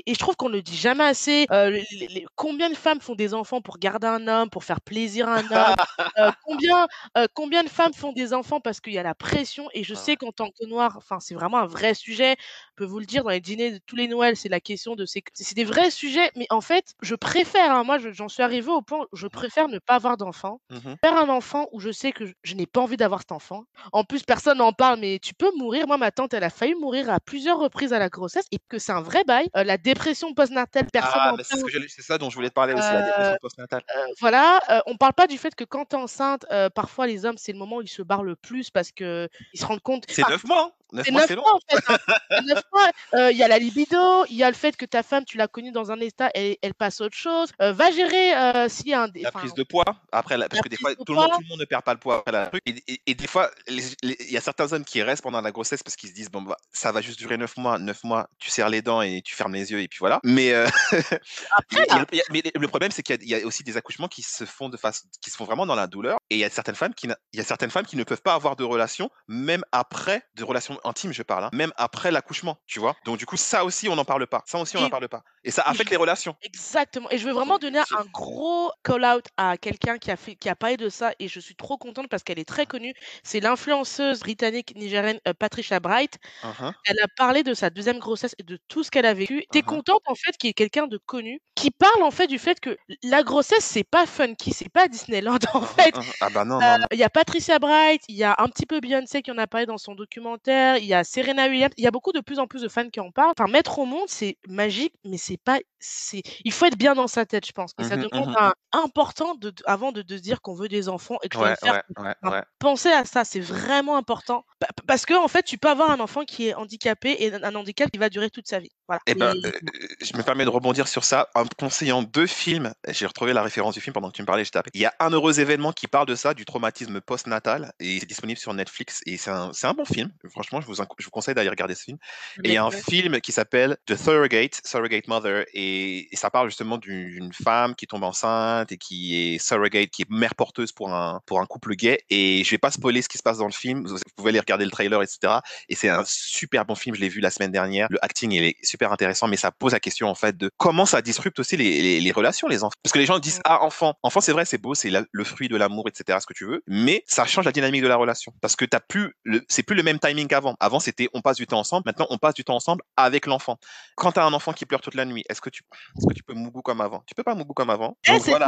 et je trouve qu'on le dit jamais assez, heu, les les les combien de femmes font des enfants pour garder un homme, pour faire plaisir à un homme? Combien, heu, combien de femmes font des enfants parce qu'il y a la pression et je Ah sais qu'en tant que noire, enfin, c'est vraiment un vrai sujet. Je peux vous le dire dans les dîners de tous les Noëls, c'est la question de c'est q c'est des vrais sujets, mais en fait, je préfère, hein, moi, je j'en suis arrivée au point où je Mmh mh. préfère ne pas avoir d'enfant, Mmh mh. faire un enfant où je sais que je je n'ai pas envie d'avoir cet enfant. En plus, personne n'en parle, mais tu peux mourir. Moi, ma tante, elle a failli mourir à plusieurs reprises à la grossesse et que c'est un vrai bail. Heu, la dépression postnatale, personne Ah, c'est ce que ça dont je voulais te parler aussi, la Heu dépression postnatale. heu, voilà, on parle pas du fait que quand tu es enceinte, parfois les hommes, c'est le moment où ils se barrent le plus parce qu'ils se rendent compte C'est enfin, 9 mois, hein! 9 c'est mois, 9 c'est long, hein! en fait, hein, c'est 9 mois. Heu, il y a la libido, il y a le fait que ta femme, tu l'as connue dans un état et elle passe à autre chose. Heu, va gérer, heu, s'il y a un La prise de poids, après la parce la que des fois, de tout le monde poids. tout le monde ne perd pas le poids après la truc et et et des fois, il y a certains hommes qui restent pendant la grossesse parce qu'ils se disent: «Bon, bah, ça va juste durer 9 mois, 9 mois, tu serres les dents et tu fermes les yeux et puis voilà». Mais heu, Après a a mais le problème, c'est qu'il y a il y a aussi des accouchements qui se font de façon qui se font vraiment dans la douleur et il y a certaines femmes qui n'a il y a certaines femmes qui ne peuvent pas avoir de relations, même après de relations intimes, je parle, hein, même après l'accouchement, tu vois? Donc du coup, ça aussi, on n'en parle pas. Ça aussi, on n'en parle pas et ça affecte les relations. exactement et je veux vraiment donner un gros call out à quelqu'un qui a fait qui a parlé de ça et je suis trop contente parce qu'elle est très connue. C'est l'influenceuse britannique nigérienne, heu, Patricia Bright. Hein. Elle a parlé de sa 2e grossesse et de tout ce qu'elle a vécu. Tu es Hein, hein. contente, en fait, qu'il y ait quelqu'un de connu qui parle, en fait, du fait que la grossesse, c'est pas funky, c'est pas Disneyland, en hein, fait. Ah bah non, non, non. il y a Patricia Bright, il y a un petit peu Beyoncé qui en a parlé dans son documentaire, il y a Serena Williams, il y a beaucoup de plus en plus de fans qui en parlent. Enfin, mettre au monde, c'est magique, mais c'est pas c'est il faut être bien dans sa tête, je pense et Mmh ça demande mmh important de avant de de se dire qu'on veut des enfants et que je Ouais, faire, ouais, ouais, penser à ça, c'est vraiment important. Pa parce qu'en fait, tu peux avoir un enfant qui est handicapé et un handicap qui va durer toute sa vie. Voilà Et ben, et heu, je me permets de rebondir sur ça en conseillant 2 films. J'ai retrouvé la référence du film pendant que tu me parlais, j'ai tapé. Il y a Un heureux événement qui parle de ça, du traumatisme postnatal et c'est disponible sur Netflix et c'est un c'est un bon film. Franchement, je vous je vous conseille d'aller regarder ce film et il y a un film qui s'appelle The Surrogate, Surrogate Mother et et ça parle justement d'une femme qui tombe enceinte et qui est surrogate, qui est mère porteuse pour un pour un couple gay et je vais pas spoiler ce qui se passe dans le film. Vous pouvez aller regarder le trailer et cetera et c'est un super bon film, je l'ai vu la semaine dernière. Le acting, il est super intéressant, mais ça pose la question, en fait, de comment ça disrupte aussi les les les relations, les enfants. Parce que les gens disent. «Ah, enfant». Enfant, c'est vrai, c'est beau, c'est le fruit de l'amour et cetera, ce que tu veux, mais ça change la dynamique de la relation parce que tu as plus le c'est plus le même timing qu'avant. Avant, c'était on passe du temps ensemble, maintenant on passe du temps ensemble avec l'enfant. Quand tu as un enfant qui pleure toute la nuit, est-ce que tu est-ce que tu peux mougou comme avant? Tu peux pas mougou comme avant. Eh, Donc voilà.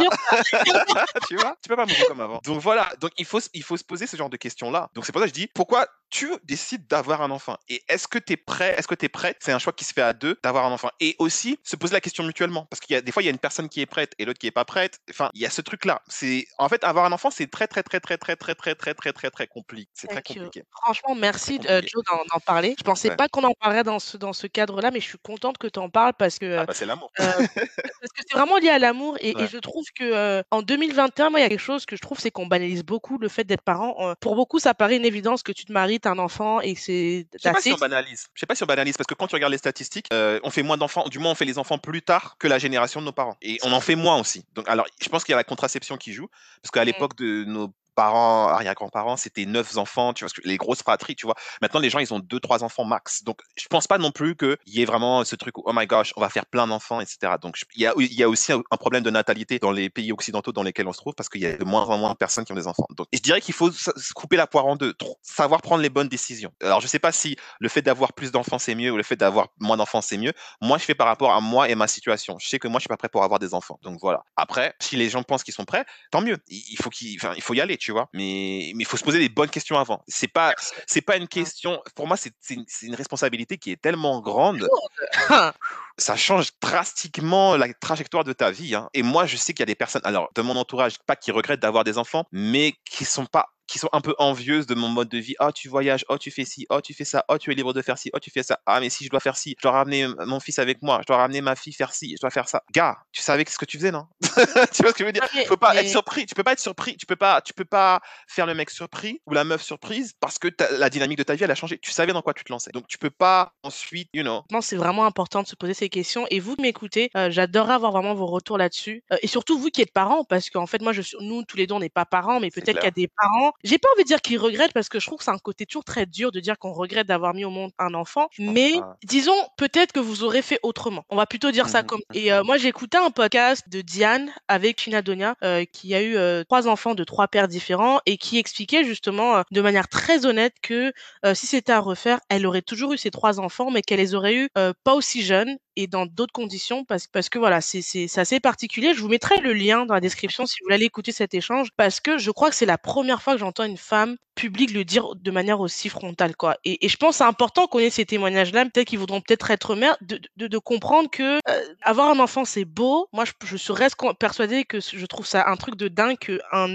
Tu vois? Tu peux pas mougou comme avant. Donc voilà, donc il faut se il faut se poser ce genre de questions-là. Donc c'est pour ça que je dis: «Pourquoi tu décides d'avoir un enfant et est-ce que tu es prêt est-ce que tu es prête?» c'est un choix qui se fait à 2 d'avoir un enfant et aussi se poser la question mutuellement parce qu'il y a des fois, il y a une personne qui est prête et l'autre qui est pas prête. Enfin, il y a ce truc-là. C'est en fait, avoir un enfant, c'est très, très, très, très, très, très, très, très, très, très, très compliqué. C'est très compliqué. Franchement, merci. Joe d'en parler. Je pensais pas qu'on en parlerait dans ce dans ce cadre-là, mais je suis contente que tu en parles parce que, Ah heu bah, c'est l'amour. heu, parce que c'est vraiment lié à l'amour et je trouve que, heu, en 2021, moi, il y a quelque chose que je trouve, c'est qu'on banalise beaucoup le fait d'être parent. Pour beaucoup, ça paraît une évidence que tu te maries, tu as un enfant et que c'est Je sais pas si on banalise. Je sais pas si on banalise parce que quand tu regardes les statistiques, on fait moins d'enfants du moins on fait les enfants plus tard que la génération de nos parents et on en fait moins aussi. Donc alors, je pense qu'il y a la contraception qui joue parce qu'à l'époque de nos parents, arrière-grands-parents, c'était neuf enfants, tu vois, les grosses fratries, tu vois. Maintenant, les gens, ils ont deux, trois enfants max. Donc, je pense pas non plus qu'il y ait vraiment ce truc où, oh my gosh, on va faire plein d'enfants, etc. Donc, il y a, aussi un problème de natalité dans les pays occidentaux dans lesquels on se trouve parce qu'il y a de moins en moins de personnes qui ont des enfants. Donc, je dirais qu'il faut couper la poire en deux, savoir prendre les bonnes décisions. Alors, je sais pas si le fait d'avoir plus d'enfants, c'est mieux ou le fait d'avoir moins d'enfants, c'est mieux. Moi, je fais par rapport à moi et ma situation. Je sais que moi, je suis pas prêt pour avoir des enfants. Donc, voilà. Après, si les gens pensent qu'ils sont prêts, tant mieux. Il faut il faut y aller, tu vois. Mais, il faut se poser des bonnes questions avant. C'est pas, c'est pas une question, pour moi, c'est une responsabilité qui est tellement grande. ça change drastiquement la trajectoire de ta vie. Hein. Et moi, je sais qu'il y a des personnes, alors de mon entourage, pas qui regrettent d'avoir des enfants, mais qui sont pas qui sont un peu envieuses de mon mode de vie. Oh, tu voyages, oh, tu fais ci, oh, tu fais ça, oh, tu es libre de faire ci, oh, tu fais ça. Ah, mais si je dois faire ci, je dois ramener mon fils avec moi, je dois ramener ma fille faire ci, je dois faire ça. Gars, tu savais ce que tu faisais, non? Tu vois ce que je veux dire? Tu peux pas être surpris, tu peux pas être surpris, tu peux pas, tu peux pas faire le mec surpris ou la meuf surprise parce que la dynamique de ta vie, elle a changé. Tu savais dans quoi tu te lançais. Donc, tu peux pas ensuite, you know. Non, c'est vraiment important de se poser ces questions. Et vous m'écoutez, euh, j'adorerais avoir vraiment vos retours là-dessus. Euh, et surtout, vous qui êtes parents, parce qu'en fait, moi, je nous, tous les deux, on n'est pas parents, mais peut-être qu'il y a des parents. J'ai pas envie de dire qu'ils regrette parce que je trouve que c'est un côté toujours très dur de dire qu'on regrette d'avoir mis au monde un enfant. Mais disons, peut-être que vous aurez fait autrement. On va plutôt dire ça mmh comme. Et euh, moi, j'ai écouté un podcast de Diane avec China Donia, euh, qui a eu euh, trois enfants de trois pères différents et qui expliquait justement de manière très honnête que si c'était à refaire, elle aurait toujours eu ses trois enfants, mais qu'elle les aurait eu pas aussi jeunes et dans d'autres conditions parce, parce que voilà, c'est assez particulier. Je vous mettrai le lien dans la description si vous voulez aller écouter cet échange parce que je crois que c'est la première fois que j'entends une femme publique le dire de manière aussi frontale quoi. Et, et je pense c'est important qu'on ait ces témoignages-là, peut-être qu'ils voudront peut-être être mères, de, de, de, comprendre que euh, avoir un enfant c'est beau. Moi je, je reste persuadée que je trouve ça un truc de dingue que un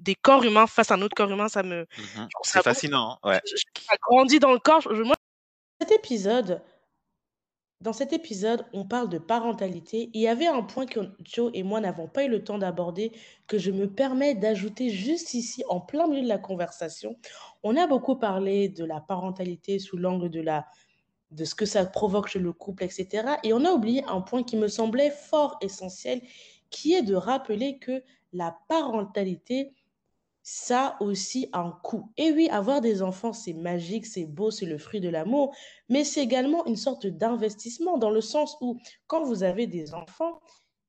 des corps humains face à un autre corps humain, ça me. Mmh c'est fascinant. Ouais. Ça grandit dans le corps. Je, moi, cet épisode dans cet épisode, on parle de parentalité. Il y avait un point que Joe et moi n'avons pas eu le temps d'aborder, que je me permets d'ajouter juste ici, en plein milieu de la conversation. On a beaucoup parlé de la parentalité sous l'angle de, la, de ce que ça provoque chez le couple, etc. Et on a oublié un point qui me semblait fort essentiel, qui est de rappeler que la parentalité ça aussi un coût. Et oui, avoir des enfants, c'est magique, c'est beau, c'est le fruit de l'amour, mais c'est également une sorte d'investissement dans le sens où quand vous avez des enfants,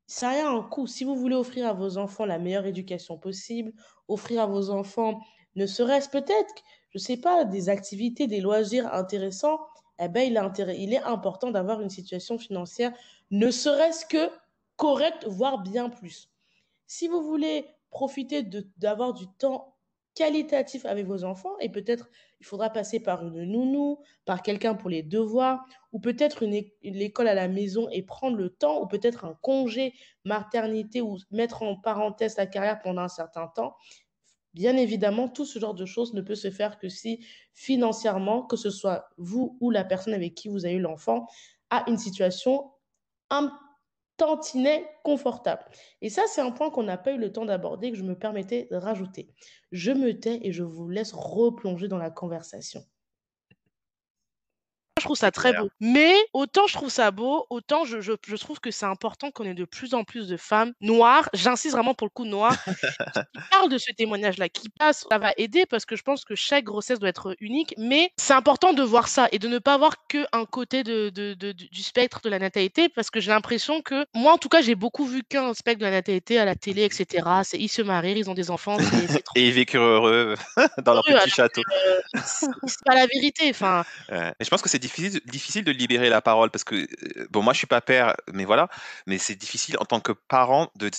ça a un coût. Si vous voulez offrir à vos enfants la meilleure éducation possible, offrir à vos enfants, ne serait-ce peut-être, je ne sais pas, des activités, des loisirs intéressants, eh ben, il, est il est important d'avoir une situation financière, ne serait-ce que correcte, voire bien plus. Si vous voulez profiter d'avoir du temps qualitatif avec vos enfants et peut-être il faudra passer par une nounou, par quelqu'un pour les devoirs ou peut-être une, école à la maison et prendre le temps ou peut-être un congé maternité ou mettre en parenthèse la carrière pendant un certain temps. Bien évidemment, tout ce genre de choses ne peut se faire que si financièrement, que ce soit vous ou la personne avec qui vous avez eu l'enfant, a une situation un tantinet confortable. Et ça, c'est un point qu'on n'a pas eu le temps d'aborder, que je me permettais de rajouter. Je me tais et je vous laisse replonger dans la conversation je trouve ça très beau. Mais autant je trouve ça beau, autant je, je, je trouve que c'est important qu'on ait de plus en plus de femmes noires, j'insiste vraiment pour le coup noir, qui parlent de ce témoignage-là, qui passe. Ça va aider parce que je pense que chaque grossesse doit être unique, mais c'est important de voir ça et de ne pas voir qu'un côté de, de, de, du spectre de la natalité parce que j'ai l'impression que, moi en tout cas, j'ai beaucoup vu qu'un spectre de la natalité à la télé, etc. C'est ils se marient, ils ont des enfants. trop... et ils vécurent heureux dans leur petit château. Euh, c'est pas la vérité. Enfin, ouais. Je pense que c'est difficile, difficile de libérer la parole parce que, euh, bon, moi je suis pas père, mais voilà, mais c'est difficile en tant que parent de,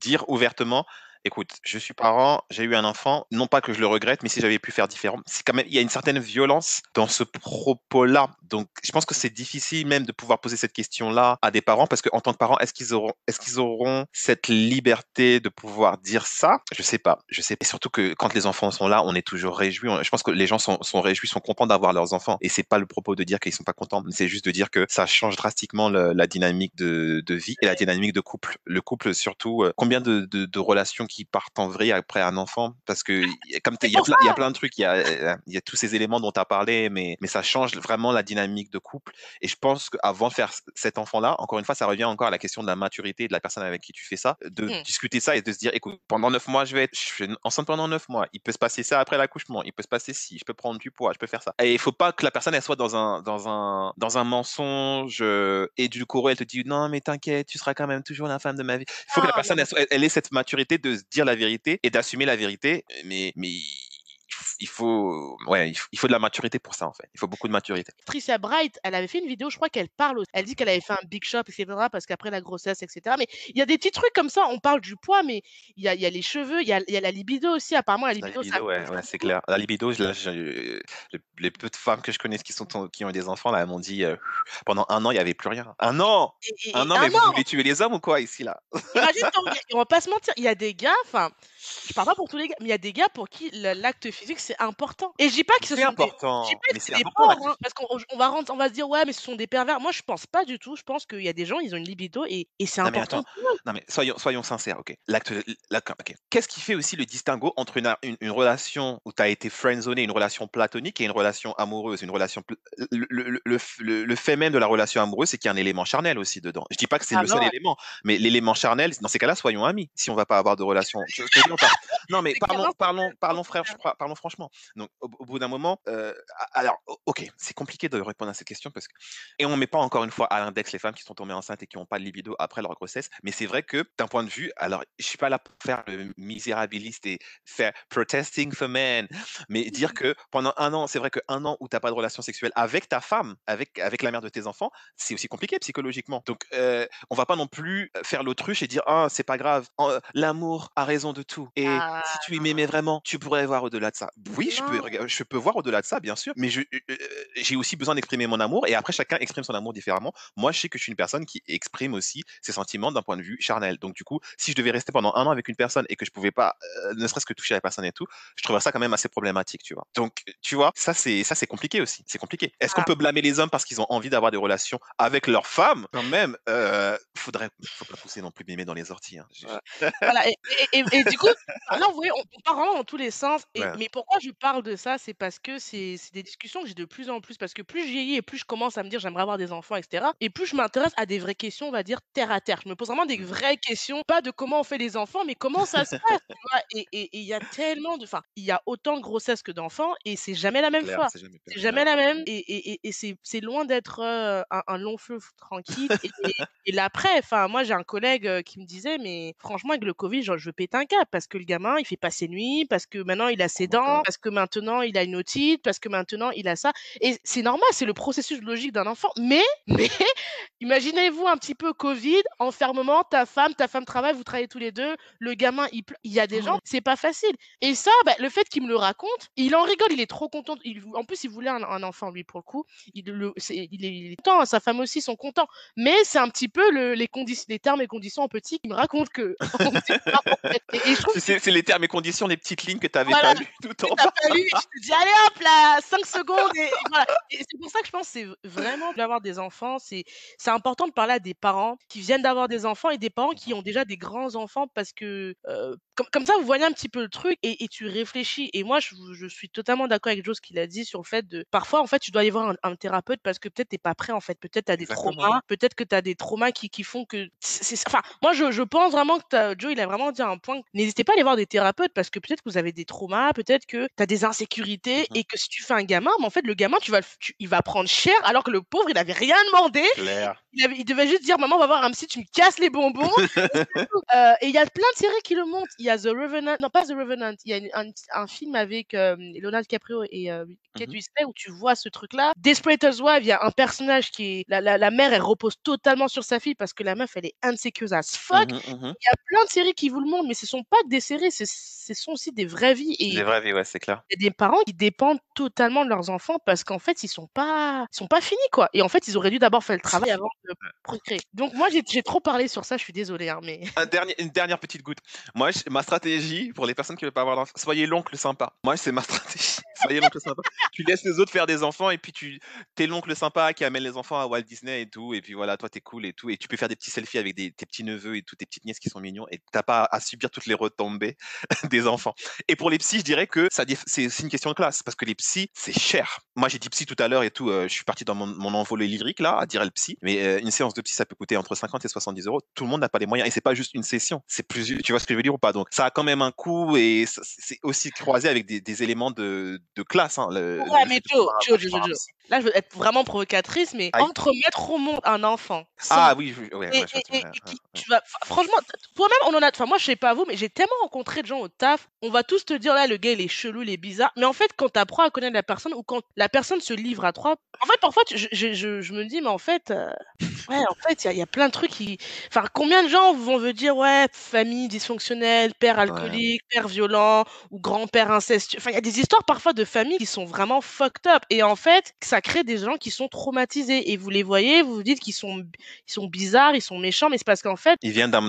dire ouvertement écoute, je suis parent, j'ai eu un enfant, non pas que je le regrette, mais si j'avais pu faire différent, c'est quand même, il y a une certaine violence dans ce propos-là. Donc, je pense que c'est difficile même de pouvoir poser cette question-là à des parents parce qu'en tant que parents, est-ce qu'ils auront, est-ce qu'ils auront cette liberté de pouvoir dire ça? Je sais pas. Je sais. Et surtout que quand les enfants sont là, on est toujours réjouis. Je pense que les gens sont, réjouis, sont contents d'avoir leurs enfants. Et c'est pas le propos de dire qu'ils sont pas contents, c'est juste de dire que ça change drastiquement la dynamique de, de, vie et la dynamique de couple. Le couple, surtout, euh, combien de, de, de relations qui partent en vrille après un enfant parce que comme il y, a plein, y a plein de trucs, il y a, y a tous ces éléments dont tu as parlé, mais, mais ça change vraiment la dynamique de couple. Et je pense qu'avant de faire cet enfant-là, encore une fois, ça revient encore à la question de la maturité de la personne avec qui tu fais ça, de mmh. discuter ça et de se dire, écoute, pendant neuf mois, je vais être je suis enceinte pendant neuf mois. Il peut se passer ça après l'accouchement. Il peut se passer si, je peux prendre du poids, je peux faire ça. Et il faut pas que la personne elle soit dans un dans un dans un mensonge euh, et du coup elle te dit non mais t'inquiète, tu seras quand même toujours la femme de ma vie. Il faut que la ah, personne elle, ait cette maturité de dire la vérité et d'assumer la vérité. Mais mais il faut, ouais, il faut de la maturité pour ça, en fait. Il faut beaucoup de maturité. Tricia Bright, elle avait fait une vidéo, je crois qu'elle parle, elle dit qu'elle avait fait un big shop, etc., parce qu'après la grossesse, etc. Mais il y a des petits trucs comme ça, on parle du poids, mais il y a, y a, les cheveux, il y a, y a, la libido aussi, apparemment, la libido, ouais, ouais c'est clair. La libido, là, les peu de femmes que je connais qui, sont, qui ont des enfants, là, elles m'ont dit, euh, pendant un an, il n'y avait plus rien. Un an Un an, mais vous voulez tuer les hommes ou quoi, ici, là? Imagine, on va pas se mentir, il y a des gars, enfin, je parle pas pour tous les gars, mais il y a des gars pour qui l'acte physique, c'est important. Et je dis pas que ce sont important. Des, c'est des pauvres, hein, parce qu'on va on va se dire ouais, mais ce sont des pervers. Moi, je pense pas du tout. Je pense qu'il y a des gens, ils ont une libido et, et c'est important. non mais soyons, soyons sincères, ok. L'acte. Qu'est-ce qui fait aussi le distinguo entre une, une, relation où tu as été friendzoné, une relation platonique et une relation amoureuse, une relation le, le, le, le, fait même de la relation amoureuse, c'est qu'il y a un élément charnel aussi dedans. Je dis pas que c'est ah le seul élément, mais l'élément charnel, dans ces cas-là, soyons amis. Si on va pas avoir de relation, non mais parlons, parlons, parlons frère, parlons franchement. Donc au, bout d'un moment, euh, alors ok, c'est compliqué de répondre à cette question parce que et on met pas encore une fois à l'index les femmes qui sont tombées enceintes et qui n'ont pas de libido après leur grossesse, mais c'est vrai que d'un point de vue, alors je suis pas là pour faire le misérabiliste et faire protesting for men, mais dire mmh. que pendant un an, c'est vrai qu'un an où tu n'as pas de relation sexuelle avec ta femme, avec avec la mère de tes enfants, c'est aussi compliqué psychologiquement. Donc euh, on va pas non plus faire l'autruche et dire ah c'est pas grave, l'amour a raison de tout et si tu m'aimais vraiment, tu pourrais voir au-delà de ça. Oui, je peux je peux voir au-delà de ça, bien sûr, mais j'ai aussi besoin d'exprimer mon amour et après, chacun exprime son amour différemment. Moi, je sais que je suis une personne qui exprime aussi ses sentiments d'un point de vue charnel. Donc, du coup, si je devais rester pendant un an avec une personne et que je pouvais pas, ne serait-ce que toucher la personne et tout, je trouverais ça quand même assez problématique, tu vois. Donc, tu vois, ça, c'est, ça, c'est compliqué aussi. C'est compliqué. Est-ce qu'on ah. peut blâmer les hommes parce qu'ils ont envie d'avoir des relations avec leurs femmes? Quand même, euh, faudrait, faut pas pousser non plus mimer dans les orties. Hein. Voilà. Et, du coup, là, vous voyez, on, on part vraiment dans tous les sens. Et, Mais pourquoi je parle de ça? C'est parce que c'est des discussions que j'ai de plus en plus, parce que plus je vieillis et plus je commence à me dire j'aimerais avoir des enfants, etc. Et plus je m'intéresse à des vraies questions, on va dire terre à terre. Je me pose vraiment des mmh vraies questions, pas de comment on fait les enfants, mais comment ça se passe. et il y a tellement de, enfin, il y a autant de grossesses que d'enfants et c'est jamais la même fois. C'est jamais, la même. Et, et c'est loin d'être un, long feu tranquille. et, l'après, enfin, moi j'ai un collègue qui me disait, mais franchement avec le Covid, genre, je veux péter un cap parce que le gamin il fait pas ses nuits, parce que maintenant il a ses dents, parce que maintenant il a une otite, parce que maintenant il a ça. Et c'est normal, c'est le processus logique d'un enfant. Mais, mais, imaginez-vous un petit peu Covid, enfermement, ta femme, ta femme travaille, vous travaillez tous les deux, le gamin, il, il y a des gens, c'est pas facile. Et ça, bah, le fait qu'il me le raconte, il en rigole, il est trop content. Il, en plus, il voulait un, enfant, lui, pour le coup. Il, le, est, il, est, content, sa femme aussi sont contents. Mais c'est un petit peu le, les, conditions, les termes et conditions en petit qui me racontent que. c'est les termes et conditions, les petites lignes que tu avais pas lues tout en bas. Lu, je te dis, allez hop là, 5 secondes. Et, voilà. et c'est pour ça que je pense que c'est vraiment d'avoir des enfants. C'est important de parler à des parents qui viennent d'avoir des enfants et des parents qui ont déjà des grands enfants parce que euh, comme, comme, ça, vous voyez un petit peu le truc et, et tu réfléchis. Et moi, je, je suis totalement d'accord avec Joe ce qu'il a dit sur le fait de parfois, en fait, tu dois y voir un, thérapeute parce que peut-être tu n'es pas prêt, en fait. Peut-être tu as des traumas, peut-être que tu as des traumas qui, qui font que. Enfin, moi, je, je pense vraiment que Joe, il a vraiment dit un point. N'hésitez pas à aller voir des thérapeutes parce que peut-être que vous avez des traumas, peut-être que tu as des insécurités mmh et que si tu fais un gamin, mais en fait, le gamin, tu vas, il va prendre cher alors que le pauvre, il n'avait rien demandé. Il, avait, il, devait juste dire Maman, on va voir un psy, tu me casses les bonbons. euh, et il y a plein de séries qui le montrent. Il y a The Revenant, non pas The Revenant, il y a un, un, film avec euh, Leonardo DiCaprio et euh, Kate mmh Winslet où tu vois ce truc-là. Desperate Wife, il y a un personnage qui est. La, la, la, mère, elle repose totalement sur sa fille parce que la meuf, elle est insécure as fuck. Mmh mmh il y a plein de séries qui vous le montrent, mais ce sont pas des séries, ce sont aussi des vraies vies. Et, des vraies vies, ouais, c'est clair. Il y a des parents qui dépendent totalement de leurs enfants parce qu'en fait, ils sont pas ils sont pas finis, quoi et en fait, ils auraient dû d'abord faire le travail avant de procréer. Donc moi, j'ai trop parlé sur ça, je suis désolée, hein, mais Un dernier, une dernière petite goutte. Moi, ma stratégie pour les personnes qui veulent pas avoir d'enfants, soyez l'oncle sympa. Moi, c'est ma stratégie. Soyez l'oncle sympa. Tu laisses les autres faire des enfants et puis tu t'es l'oncle sympa qui amène les enfants à Walt Disney et tout. Et puis voilà, toi, t'es cool et tout. Et tu peux faire des petits selfies avec des, tes petits neveux et toutes tes petites nièces qui sont mignons et t'as pas à subir toutes les retombées des enfants. Et pour les psys, je dirais que ça, c'est une question de classe parce que les psys, c'est cher. Moi, j'ai dit psy tout à l'heure et tout. euh, je suis parti dans mon, mon envolée lyrique là, à dire le psy. Mais euh, une séance de psy, ça peut coûter entre 50 et 70 euros. Tout le monde n'a pas les moyens et c'est pas juste une session. C'est plusieurs. Tu vois ce que je veux dire ou pas? Donc, ça a quand même un coût et c'est aussi croisé avec des, des éléments de, de classe. Hein, le- Ouais, le mais Joe, Joe, Joe, Joe. là, je veux être vraiment provocatrice, mais entre mettre au monde un enfant sans Ah oui, oui, ouais, ouais, et- et- et ouais, tu vas, franchement, toi-même, on en a, enfin, moi, je sais pas vous, mais j'ai tellement rencontré de gens au taf, on va tous te dire, là, le gars, il est chelou, il est bizarre. Mais en fait, quand tu apprends à connaître la personne ou quand la personne se livre à toi, en fait, parfois, tu- je, je, je, je me dis, mais en fait, euh, ouais, en fait, il y a, il y a plein de trucs qui, enfin, combien de gens vont me dire, ouais, famille dysfonctionnelle, père Ouais. alcoolique, père violent ou grand-père incestueux. Enfin, il y a des histoires parfois de familles qui sont vraiment fucked up. Et en fait, ça crée des gens qui sont traumatisés. Et vous les voyez, vous vous dites qu'ils sont, ils sont bizarres, ils sont méchants, mais c'est parce qu'en fait, Il vient d'un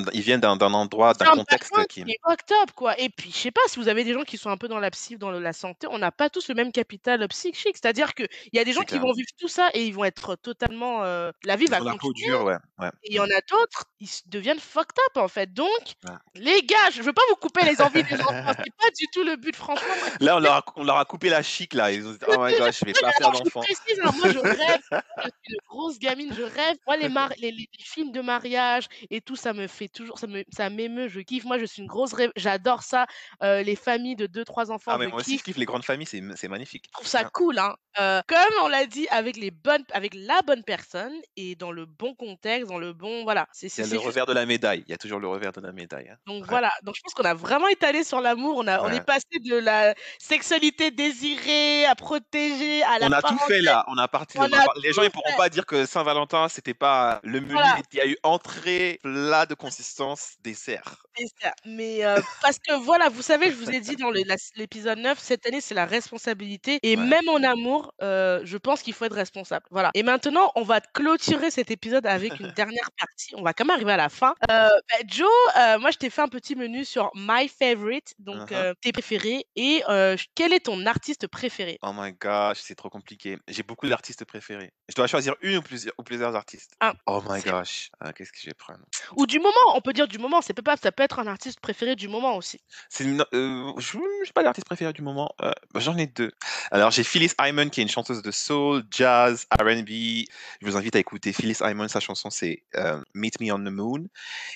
endroit, d'un un contexte qui. qui est fucked up, quoi. Et puis, je sais pas, si vous avez des gens qui sont un peu dans la psy, dans la santé, on n'a pas tous le même capital psychique. C'est-à-dire qu'il y a des gens qui clair. vont vivre tout ça et ils vont être totalement. euh, la vie va ont la peau continuer. dure, ouais. ouais. Et il y en a d'autres, ils se deviennent fucked up en fait. Donc, Ouais. les gars, je veux pas vous couper les envies des enfants. C'est pas du tout le but, franchement. Moi, Là, on leur, a, on leur a coupé la chic, là. Ils ont dit, oh my god, je vais pas faire alors, je d'enfant. précise, hein, moi je rêve, je suis une grosse gamine, je rêve. Moi, les, mar- les, les- les films de mariage et tout, ça me fait toujours, ça me, ça m'émeut, je kiffe. Moi, je suis une grosse j'adore ça. Euh, les familles de deux, trois enfants, Ah, mais moi aussi, je kiffe les grandes familles, c'est c'est magnifique. Je trouve ça Ouais. cool, hein. Euh, comme on l'a dit, avec les bonnes, avec la bonne personne et dans le bon contexte, dans le bon, voilà. C'est Il y a le juste. revers de la médaille. Il y a toujours le revers de la médaille. hein. Donc Ouais. voilà. Donc je pense qu'on a vraiment étalé sur l'amour. On a, on est passé de la sexualité désirée à protéger à la On a tout fait là. On a parti. On on a a par- Les gens, ils pourront pas dire que Saint-Valentin, c'était pas le menu. Voilà. Il y a eu entrée, plat de consistance, dessert. C'est ça. Euh, parce que voilà, vous savez, je vous ai dit dans l'épisode 9, cette année, c'est la responsabilité. Et Ouais. même en amour, euh, je pense qu'il faut être responsable. Voilà. Et maintenant, on va clôturer cet épisode avec une dernière partie. On va quand même arriver à la fin. Euh, bah, Joe, moi, je t'ai fait un petit menu sur My Favorite, donc euh, tes préférés. Et quel est ton artiste préféré? Oh my gosh, c'est trop compliqué. J'ai beaucoup d'artistes préférés. Je dois choisir une ou plusieurs, ou plusieurs artistes. Ah, Oh my gosh. Ah, Qu'est-ce que je vais prendre? Ou du moment, on peut dire du moment. C'est pas, ça peut être un artiste préféré du moment aussi. C'est une- euh, je n'ai pas d'artiste préféré du moment. Euh, bah, J'en ai deux. Alors, j'ai Phyllis Hyman, qui est une chanteuse de soul, jazz, RB. Je vous invite à écouter Phyllis Hyman. Sa chanson, c'est euh, Meet Me on the Moon.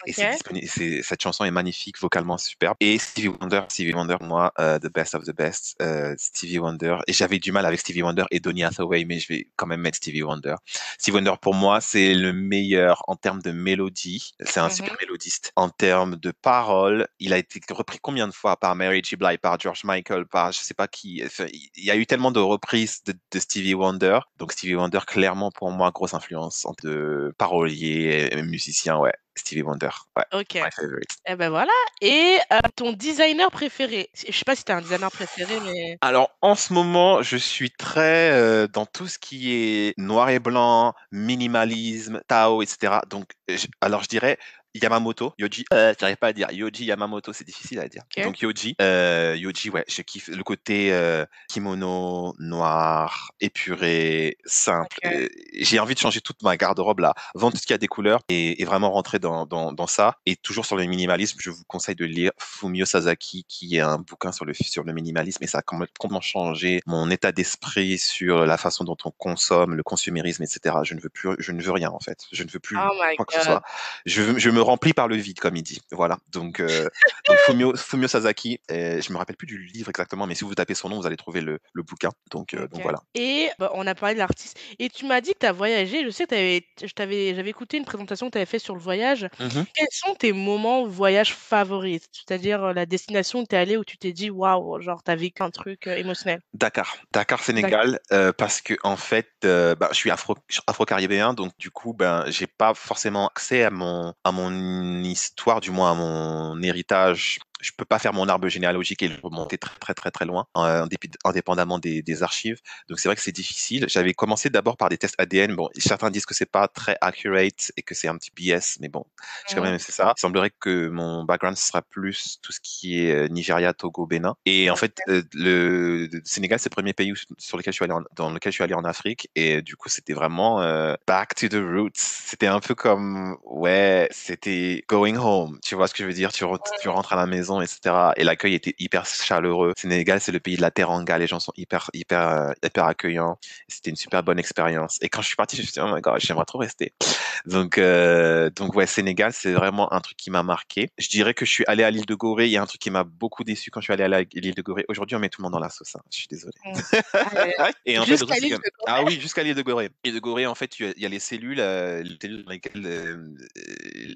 Et Cette chanson est magnifique, vocalement superbe. Et Stevie Wonder. Stevie Wonder, moi, euh, the best of the best. Stevie Wonder. Et j'avais du mal avec Stevie Wonder et Donny Hathaway, mais je vais quand même mettre Stevie Wonder. Stevie Wonder, pour moi, c'est le meilleur en termes de mélodie. C'est un super Mhm. mélodiste. En termes de paroles, il a été repris combien de fois par Mary J. Blige, par George Michael, par je sais pas qui. Enfin, il y a eu tellement de reprises de, de Stevie Wonder. Donc Stevie Wonder, clairement pour moi, grosse influence en de parolier, et musicien, ouais. Stevie Wonder, ouais. Ok. My favorite. Eh ben voilà. Et euh, ton designer préféré? Je sais pas si t'as un designer préféré, mais. Alors en ce moment, je suis très euh, dans tout ce qui est noir et blanc, minimalisme, Tao, etc. Donc, je- alors je dirais Yamamoto, Yoji, euh, j'arrive pas à dire. Yoji Yamamoto, c'est difficile à dire. Donc Yoji, euh, Yoji, ouais, je kiffe le côté euh, kimono noir, épuré, simple. Euh, J'ai envie de changer toute ma garde-robe là, vendre tout ce qui a des couleurs et, et vraiment rentrer dans, dans, dans ça. Et toujours sur le minimalisme, je vous conseille de lire Fumio Sasaki, qui est un bouquin sur le sur le minimalisme et ça a complè- complètement changé mon état d'esprit sur la façon dont on consomme, le consumérisme, etc. Je ne veux plus, je ne veux rien en fait. Je ne veux plus Oh quoi que ce soit. Je, je me remplis par le vide, comme il dit. Voilà. Donc, euh, donc Fumio, Fumio Sasaki, euh, je me rappelle plus du livre exactement, mais si vous tapez son nom, vous allez trouver le, le bouquin. Donc, euh, donc voilà. Et bah, on a parlé de l'artiste. Et tu m'as dit que tu as voyagé. Je sais que j'avais écouté une présentation que tu avais fait sur le voyage. Mhm. Quels sont tes moments voyage favoris? C'est-à-dire la destination où tu es allé où tu t'es dit waouh, genre tu as vécu un truc émotionnel? Dakar, Dakar, Sénégal, parce que en fait, bah, je suis afro, afro-caribéen, donc du coup, ben, j'ai pas forcément accès à mon à mon histoire, du moins à mon héritage je peux pas faire mon arbre généalogique et le remonter très très très très loin, en, indépendamment des, des, archives. Donc c'est vrai que c'est difficile. J'avais commencé d'abord par des tests ADN. Bon, certains disent que c'est pas très accurate et que c'est un petit BS, mais bon, quand même fait ça. Il semblerait que mon background sera plus tout ce qui est euh, Nigeria, Togo, Bénin. Et en fait, euh, le, Sénégal, c'est le premier pays sur lequel je suis allé dans lequel je suis allé en Afrique. Et du coup, c'était vraiment euh, back to the roots. C'était un peu comme, ouais, c'était going home. Tu vois ce que je veux dire? Tu, tu rentres à la maison, etc. Et l'accueil était hyper chaleureux. Sénégal, c'est le pays de la teranga. Les gens sont hyper, hyper, hyper accueillants. C'était une super bonne expérience. Et quand je suis parti, je me suis dit, oh my god, j'aimerais trop rester. Donc, euh, donc ouais, Sénégal, c'est vraiment un truc qui m'a marqué. Je dirais que je suis allé à l'île de Gorée. Il y a un truc qui m'a beaucoup déçu quand je suis allé à l'île de Gorée. Aujourd'hui, on met tout le monde dans la sauce. Hein. Je suis désolé. Et en fait, ah oui, jusqu'à l'île de Gorée. Et de Gorée, en fait, il y a les cellules, euh, les cellules dans lesquelles euh,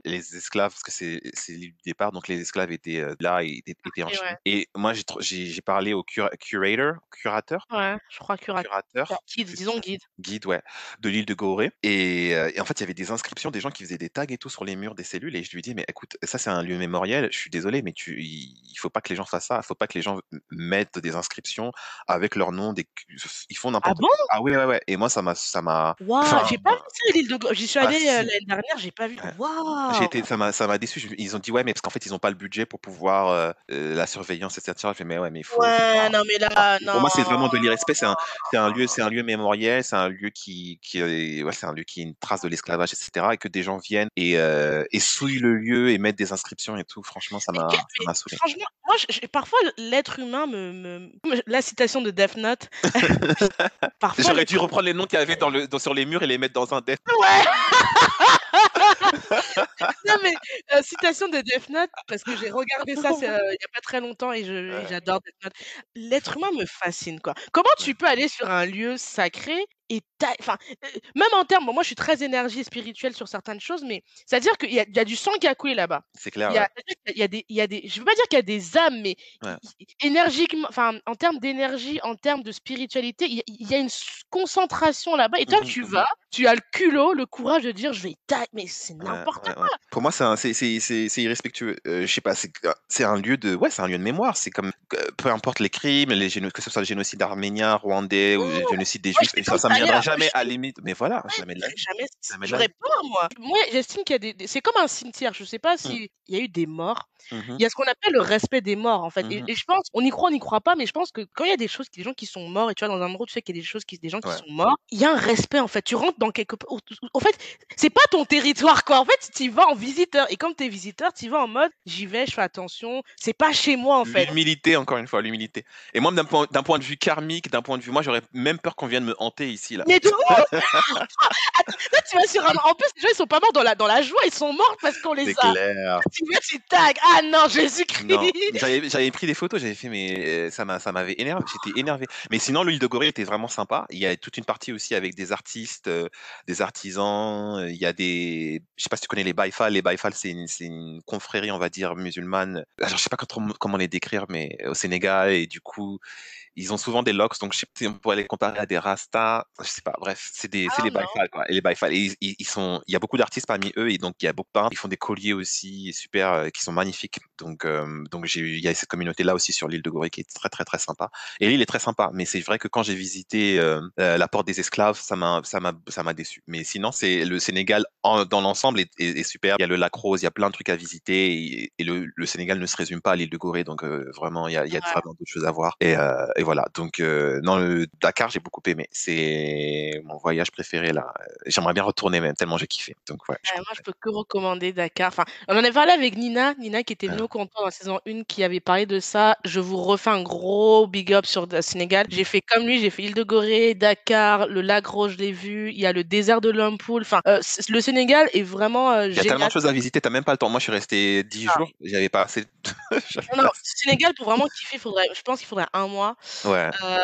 les esclaves, parce que c'est l'île du départ, donc les esclaves étaient euh, là et moi, j'ai parlé au curator, curateur. Ouais, je crois curateur. curateur. Guide, disons guide. Guide, ouais, de l'île de Gorée. Et, et, en fait, il y avait des inscriptions, des gens qui faisaient des tags et tout sur les murs des cellules. Et je lui dis, mais écoute, ça c'est un lieu mémoriel. Je suis désolé, mais tu, il faut pas que les gens fassent ça. Il faut pas que les gens mettent des inscriptions avec leur nom. Des, ils font n'importe ah bon Ah oui, ouais, ouais. Et moi, ça m'a, ça m'a. Waouh, j'ai pas vu l'île de J'y suis ah, allée euh, l'année dernière, j'ai pas vu. Waouh. M'a, ça m'a déçu. Ils ont dit ouais, mais parce qu'en fait, ils ont pas le budget pour pouvoir euh, euh, la surveillance, etc. Je fais mais ouais, mais il faut. Ouais, non, mais là, non. Pour moi, c'est vraiment de l'irrespect. C'est un, c'est un lieu, c'est un lieu mémoriel. C'est un lieu qui, qui, ouais, c'est un lieu qui est une trace de l'esclavage, etc. Et que des gens viennent et, euh, et souillent le lieu et mettent des inscriptions et tout. Franchement, ça m'a, ça m'a saoulé. Franchement, moi, parfois, l'être humain me, me, La citation de Death Note. J'aurais dû reprendre les noms qu'il y avait dans le, dans, sur les murs et les mettre dans un Death Ouais non mais euh, citation de Death Note parce que j'ai regardé ça il y a pas très longtemps et j'adore Death Note. L'être humain me fascine quoi. Comment tu peux aller sur un lieu sacré et enfin, même en termes, moi je suis très énergie spirituelle sur certaines choses, mais c'est-à-dire qu'il y, y, a du sang qui a coulé là-bas. C'est clair. Il y, a, il y, a des, il y a des, je veux pas dire qu'il y a des âmes, mais énergiquement, enfin, en termes d'énergie, en termes de spiritualité, il y, a une concentration là-bas. Et toi, mmh tu mmh vas, tu as le culot, le courage de dire, je vais tac, mais c'est n'importe quoi. Pour moi, c'est irrespectueux. Euh, je sais pas, c'est un lieu de, ouais, c'est un lieu de mémoire. C'est comme, peu importe les crimes, les que ce soit le génocide arménien, rwandais ou le génocide des juifs, ça, ça viendra jamais à limite. Mais voilà, jamais de la Jamais. J'aurais peur, moi. Moi, j'estime qu'il y a des. C'est comme un cimetière. Je sais pas mmh. s'il y a eu des morts. Mmh il y a ce qu'on appelle le respect des morts, en fait. Mmh et, je pense, on y croit, on n'y croit pas, mais je pense que quand il y a des choses, des gens qui sont morts, et tu vois, dans un endroit, tu sais qu'il y a des choses, qui, des gens qui sont morts, il y a un respect, en fait. Tu rentres dans quelque. En fait, c'est pas ton territoire, quoi. En fait, tu y vas en visiteur. Et comme tu es visiteur, tu vas en mode, j'y vais, je fais attention. C'est pas chez moi, en fait. L'humilité, encore une fois, l'humilité. Et moi, d'un point, point de vue karmique, d'un point de vue, moi, j'aurais même peur qu'on vienne me hanter ici, là. Mais Là, tu vas sur un... En plus, les gens, ils sont pas morts dans la, dans la joie, ils sont morts parce qu'on les a. Clair. Tu vois, tu tags. Ah non, Jésus-Christ. J'avais pris des photos, j'avais fait, mais euh, ça m'avait énervé. J'étais énervé. Mais sinon, l'île de Gorée était vraiment sympa. Il y a toute une partie aussi avec des artistes, euh, des artisans. Il y a des. Je sais pas si tu connais les Baïfal. Les Baïfal, c'est une, une, confrérie, on va dire, musulmane. Alors, je sais pas comment les décrire, mais au Sénégal. Et du coup, ils ont souvent des locks, donc je sais pas si on pourrait les comparer à des Rastas. Je sais pas. Bref, c'est des, c'est ah, les Baifal, quoi. Et les Baifal, ils, ils, sont, il y a beaucoup d'artistes parmi eux, et donc il y a beaucoup de Ils font des colliers aussi super, euh, qui sont magnifiques. Donc, euh, donc j'ai, il y a cette communauté là aussi sur l'île de Gorée qui est très très très sympa. Et l'île est très sympa, mais c'est vrai que quand j'ai visité euh, la porte des esclaves, ça m'a, ça m'a, ça m'a déçu. Mais sinon, c'est le Sénégal dans l'ensemble est, est, super. Il y a le lac Rose, il y a plein de trucs à visiter, et, le, le, Sénégal ne se résume pas à l'île de Gorée, donc vraiment il y a, il y a vraiment d'autres choses à voir. Et, et voilà. Donc non, le Dakar, j'ai beaucoup aimé. C'est mon voyage préféré là. J'aimerais bien retourner même tellement j'ai kiffé. Donc ouais. moi, je peux que recommander Dakar. Enfin, on en a parlé avec Nina, Nina qui était venue au comptoir dans la saison 1, qui avait parlé de ça. Je vous refais un gros big up sur le Sénégal. J'ai fait comme lui, j'ai fait île de Gorée, Dakar, le lac Rose, je l'ai vu. Il y a le désert de Lampoule. Enfin, euh, le Sénégal est vraiment euh, Il y a tellement de choses à visiter, t'as même pas le temps. Moi, je suis resté 10 ah. jours, j'avais pas assez. non, non, Sénégal pour vraiment kiffer, faudrait, je pense qu'il faudrait un mois. Ouais. Euh,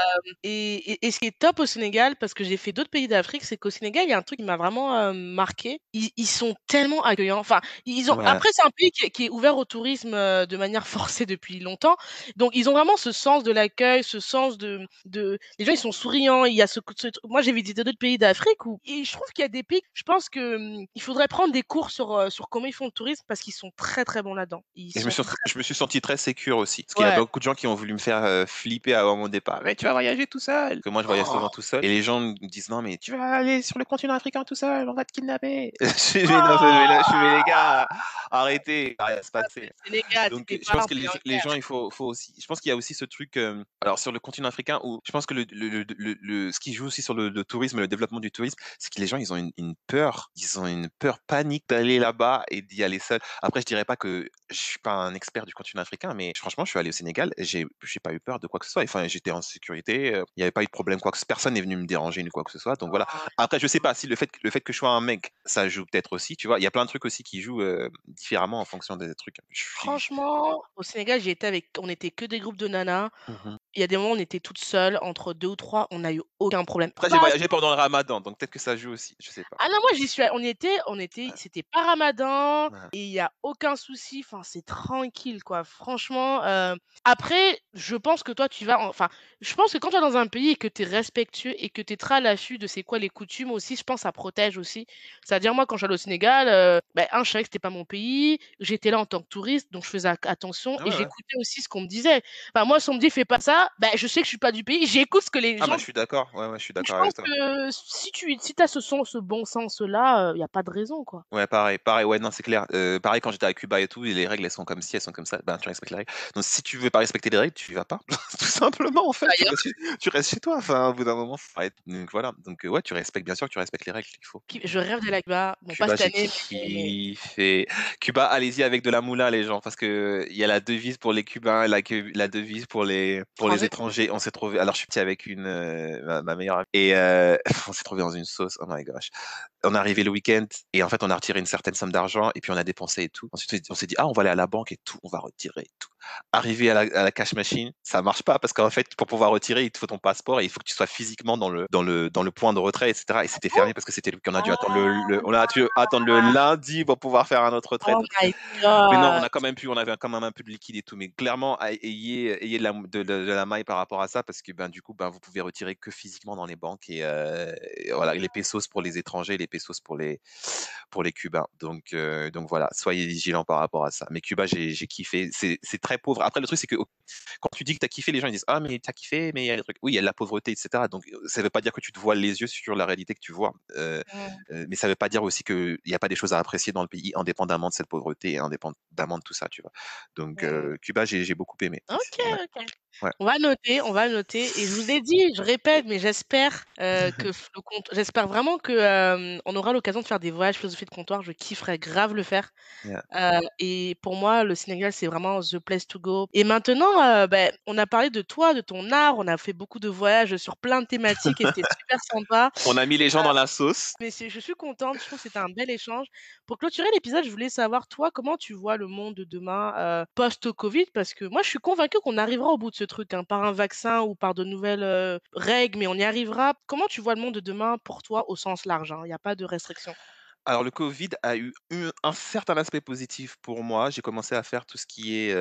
et, et, ce qui est top au Sénégal, parce que j'ai fait d'autres pays d'Afrique, c'est qu'au Sénégal, il y a un truc qui m'a vraiment marqué. Ils, ils, sont tellement accueillants. Enfin, ils ont. Après, c'est un pays qui, est ouvert au tourisme de manière forcée depuis longtemps. Donc, ils ont vraiment ce sens de l'accueil, ce sens de, de. Les gens, ils sont souriants. Il y a ce. Moi, j'ai visité d'autres pays d'Afrique où et je trouve qu'il y a des pays. Je pense que il faudrait prendre des cours sur sur comment ils font le tourisme parce qu'ils sont très très bons là-dedans. Je me, suis, je me suis senti très sécure aussi. Parce qu'il y a beaucoup de gens qui ont voulu me faire euh, flipper avant mon départ. Mais tu vas voyager tout seul. Que moi, je voyage Oh. souvent tout seul. Et les gens me disent non, mais tu vas aller sur le continent africain tout seul, on va te kidnapper. je suis mais les gars, arrêtez, ça va rien se passer. Sénégal, Donc, c'était je pense que les, les gens, il faut, faut aussi. Je pense qu'il y a aussi ce truc. euh, alors, sur le continent africain, où je pense que le, le, le, le- le- ce qui joue aussi sur le, le tourisme, le développement du tourisme, c'est que les gens, ils ont une, une peur. Ils ont une peur panique d'aller là-bas et d'y aller seul. Après, je dirais pas que je suis pas un expert du continent africain, mais franchement, je suis allé au Sénégal. j'ai pas eu peur de quoi que ce soit. Enfin, j'étais en sécurité. euh, Il n'y avait pas eu de problème. Quoi que personne n'est venu me déranger ni quoi que ce soit. Donc voilà. Ah, Après, je sais pas si le fait, que- le fait que je sois un mec, ça joue peut-être aussi. Tu vois, il y a plein de trucs aussi qui jouent euh, différemment en fonction des trucs. Je suis- Franchement, au Sénégal, j'ai été avec on était que des groupes de nanas. Mhm. Il y a des moments, on était toutes seules, entre 2 ou 3, on n'a eu aucun problème. Après, j'ai Pas voyagé pendant le ramadan, donc peut-être que ça joue aussi, je sais pas. Ah non, moi j'y suis on était on était c'était pas Ramadan Ouais. et il y a aucun souci, enfin c'est tranquille quoi. Franchement, heu, après je pense que toi tu vas en enfin, je pense que quand tu vas dans un pays et que tu es respectueux et que tu es très à l'affût de c'est quoi les coutumes aussi, je pense ça protège aussi. C'est-à-dire moi quand j'allais au Sénégal, heu, bah, 1 je savais que c'était pas mon pays, j'étais là en tant que touriste donc je faisais attention Ah et ouais, j'écoutais aussi ce qu'on me disait. Enfin moi si on me dit: «Fais pas ça», bah, je sais que je suis pas du pays, j'écoute ce que les Ah gens bah, je suis d'accord, ouais, ouais, je suis d'accord avec pense toi. que si tu si as ce sens ce bon sens-là, il y a pas de raison quoi. Ouais, pareil, pareil, ouais, non, c'est clair. Heu, pareil quand j'étais à Cuba et tout, et les règles, elles sont comme ci, elles sont comme ça, ben, tu respectes les règles. Donc si tu veux pas respecter les règles, tu y vas pas. Tout simplement, en fait, tu D'ailleurs. restes chez tu restes chez toi, enfin, au bout d'un moment, faut arrêter. Donc voilà, donc ouais, tu respectes bien sûr tu respectes les règles qu'il faut. Je rêve d'aller à Cuba, bon pas Cuba, cette j'ai année, mais. Cuba, allez-y avec de la moula, les gens, parce que il y a la devise pour les Cubains, la, que- la devise pour les pour les Étrangers. étrangers. On s'est trouvé. Alors, je suis petit avec une euh, ma, ma meilleure amie et euh, on s'est trouvé dans une sauce. Oh my gosh. On est arrivé le week-end et en fait, on a retiré une certaine somme d'argent et puis on a dépensé et tout. Ensuite, on s'est dit ah, on va aller à la banque et tout, on va retirer et tout. Arrivé à la, à la cash machine, ça marche pas parce qu'en fait, pour pouvoir retirer, il te faut ton passeport et il faut que tu sois physiquement dans le dans le dans le point de retrait, etc. Et c'était fermé parce que c'était le qu'on a dû attendre le, le- on a dû attendre le lundi pour pouvoir faire un autre retrait. Oh my mais non, on god! a quand même pu, on avait quand même un peu de liquide et tout, mais clairement, ayez, ayez de, la, de, de- de la maille par rapport à ça, parce que ben, du coup, ben, vous pouvez retirer que physiquement dans les banques et, euh, et voilà, les pesos pour les étrangers, les pesos pour les, pour les Cubains. Donc, euh, donc voilà, soyez vigilants par rapport à ça. Mais Cuba, j'ai kiffé. C'est très pauvre. Après, le truc, c'est que quand tu dis que tu as kiffé, les gens ils disent Ah, mais tu as kiffé, mais il y a des trucs. Oui, il y a de la pauvreté, etc. Donc, euh, ça veut pas dire que tu te voiles les yeux sur la réalité que tu vois. Euh, mais ça veut pas dire aussi qu'il n'y a pas des choses à apprécier dans le pays, indépendamment de cette pauvreté et indépendamment de tout ça, tu vois. Donc, euh, Cuba, j'ai beaucoup aimé. OK, ouais. OK. Ouais. On va noter, on va noter et je vous ai dit, je répète, mais j'espère, heu, que le compte j'espère vraiment que, hem, on aura l'occasion de faire des voyages philosophie de comptoir, je kifferais grave le faire. Yeah. Heu et pour moi, le Sénégal, c'est vraiment the place to go et maintenant, beh, on a parlé de toi, de ton art, on a fait beaucoup de voyages sur plein de thématiques et c'était super sympa. On a mis les gens dans la sauce. Mais je suis contente, je trouve que c'était un bel échange. Pour clôturer l'épisode, je voulais savoir, toi, comment tu vois le monde de demain, post-Covid? Parce que moi, je suis convaincue qu'on arrivera au bout de ce truc, hein, par un vaccin ou par de nouvelles, règles, mais on y arrivera. Comment tu vois le monde de demain pour toi au sens large, hein? Il y a pas de restriction? Alors, le Covid a eu eu un certain aspect positif pour moi. J'ai commencé à faire tout ce qui est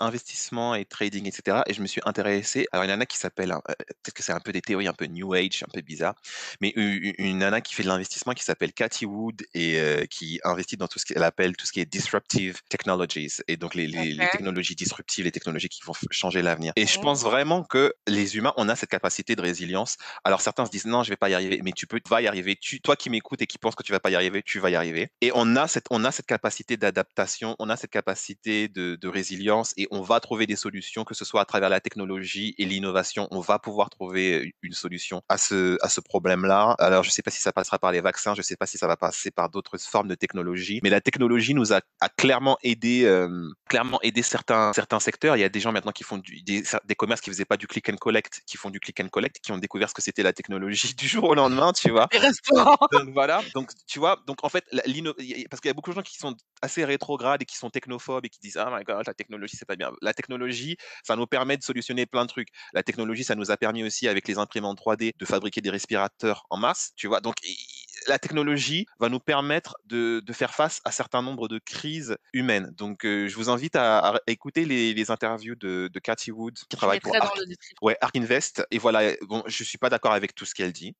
investissement et trading, etc. Et je me suis intéressé. Alors, il y en a qui s'appelle, hein, peut-être que c'est un peu des théories un peu New Age, un peu bizarre, mais une, une nana qui fait de l'investissement qui s'appelle Cathy Wood et qui investit dans tout ce qu'elle appelle tout ce qui est disruptive technologies et donc les, les, les OK. technologies disruptives, les technologies qui vont f- changer l'avenir. Et je Mmh. pense vraiment que les humains, on a cette capacité de résilience. Alors certains se disent non, je vais pas y arriver, mais tu peux, tu vas y arriver. Tu, toi qui m'écoutes et qui penses que tu vas pas y arriver, tu vas y arriver. Et on a cette, on a cette capacité d'adaptation, on a cette capacité de, de résilience et on va trouver des solutions, que ce soit à travers la technologie et l'innovation. On va pouvoir trouver une solution à ce, à ce problème-là. Alors je sais pas si ça passera par les vaccins, je sais pas si ça va passer par d'autres formes de technologie, mais la technologie nous a, a clairement aidé, euh, clairement aidé certains, certains secteurs. Il y a des gens maintenant qui font du, des, des commerces qui faisaient pas du click and collect, qui font du click and collect, qui ont découvert ce que c'était la technologie du jour au lendemain, tu vois. Les restaurants. Donc voilà, donc tu vois, donc en fait, parce qu'il y a beaucoup de gens qui sont assez rétrogrades et qui sont technophobes et qui disent ah my god la technologie c'est pas bien. La technologie, ça nous permet de solutionner plein de trucs. La technologie, ça nous a permis aussi avec les imprimantes 3D de fabriquer des respirateurs en masse, tu vois? Donc la technologie va nous permettre de, de, faire face à certains nombres de crises humaines. Donc, euh, je vous invite à, à écouter les, les, interviews de, de Cathy Wood, qui travaille pour Arc, ouais, Arc, Invest. Et voilà, bon, je suis pas d'accord avec tout ce qu'elle dit,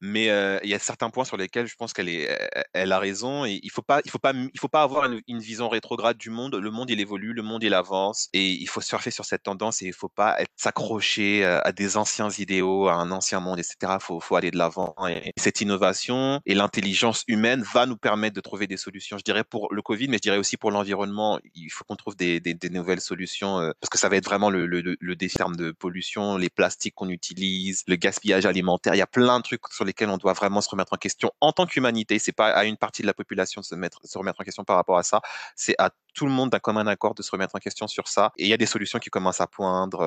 mais euh, il y a certains points sur lesquels je pense qu'elle est, elle a raison. Et il faut pas, il faut pas, il faut pas avoir une, une, vision rétrograde du monde. Le monde il évolue, le monde il avance, et il faut surfer sur cette tendance. Et il faut pas s'accrocher à des anciens idéaux, à un ancien monde, etc. Il faut, faut aller de l'avant. Et cette innovation et l'intelligence humaine va nous permettre de trouver des solutions. Je dirais pour le Covid, mais je dirais aussi pour l'environnement. Il faut qu'on trouve des, nouvelles solutions euh, parce que ça va être vraiment le, le, de pollution, les plastiques qu'on utilise, le gaspillage alimentaire. Il y a plein de trucs sur lesquels on doit vraiment se remettre en question en tant qu'humanité. C'est pas à une partie de la population de se mettre, se remettre en question par rapport à ça. C'est à tout le monde d'un commun accord de se remettre en question sur ça. Et il y a des solutions qui commencent à poindre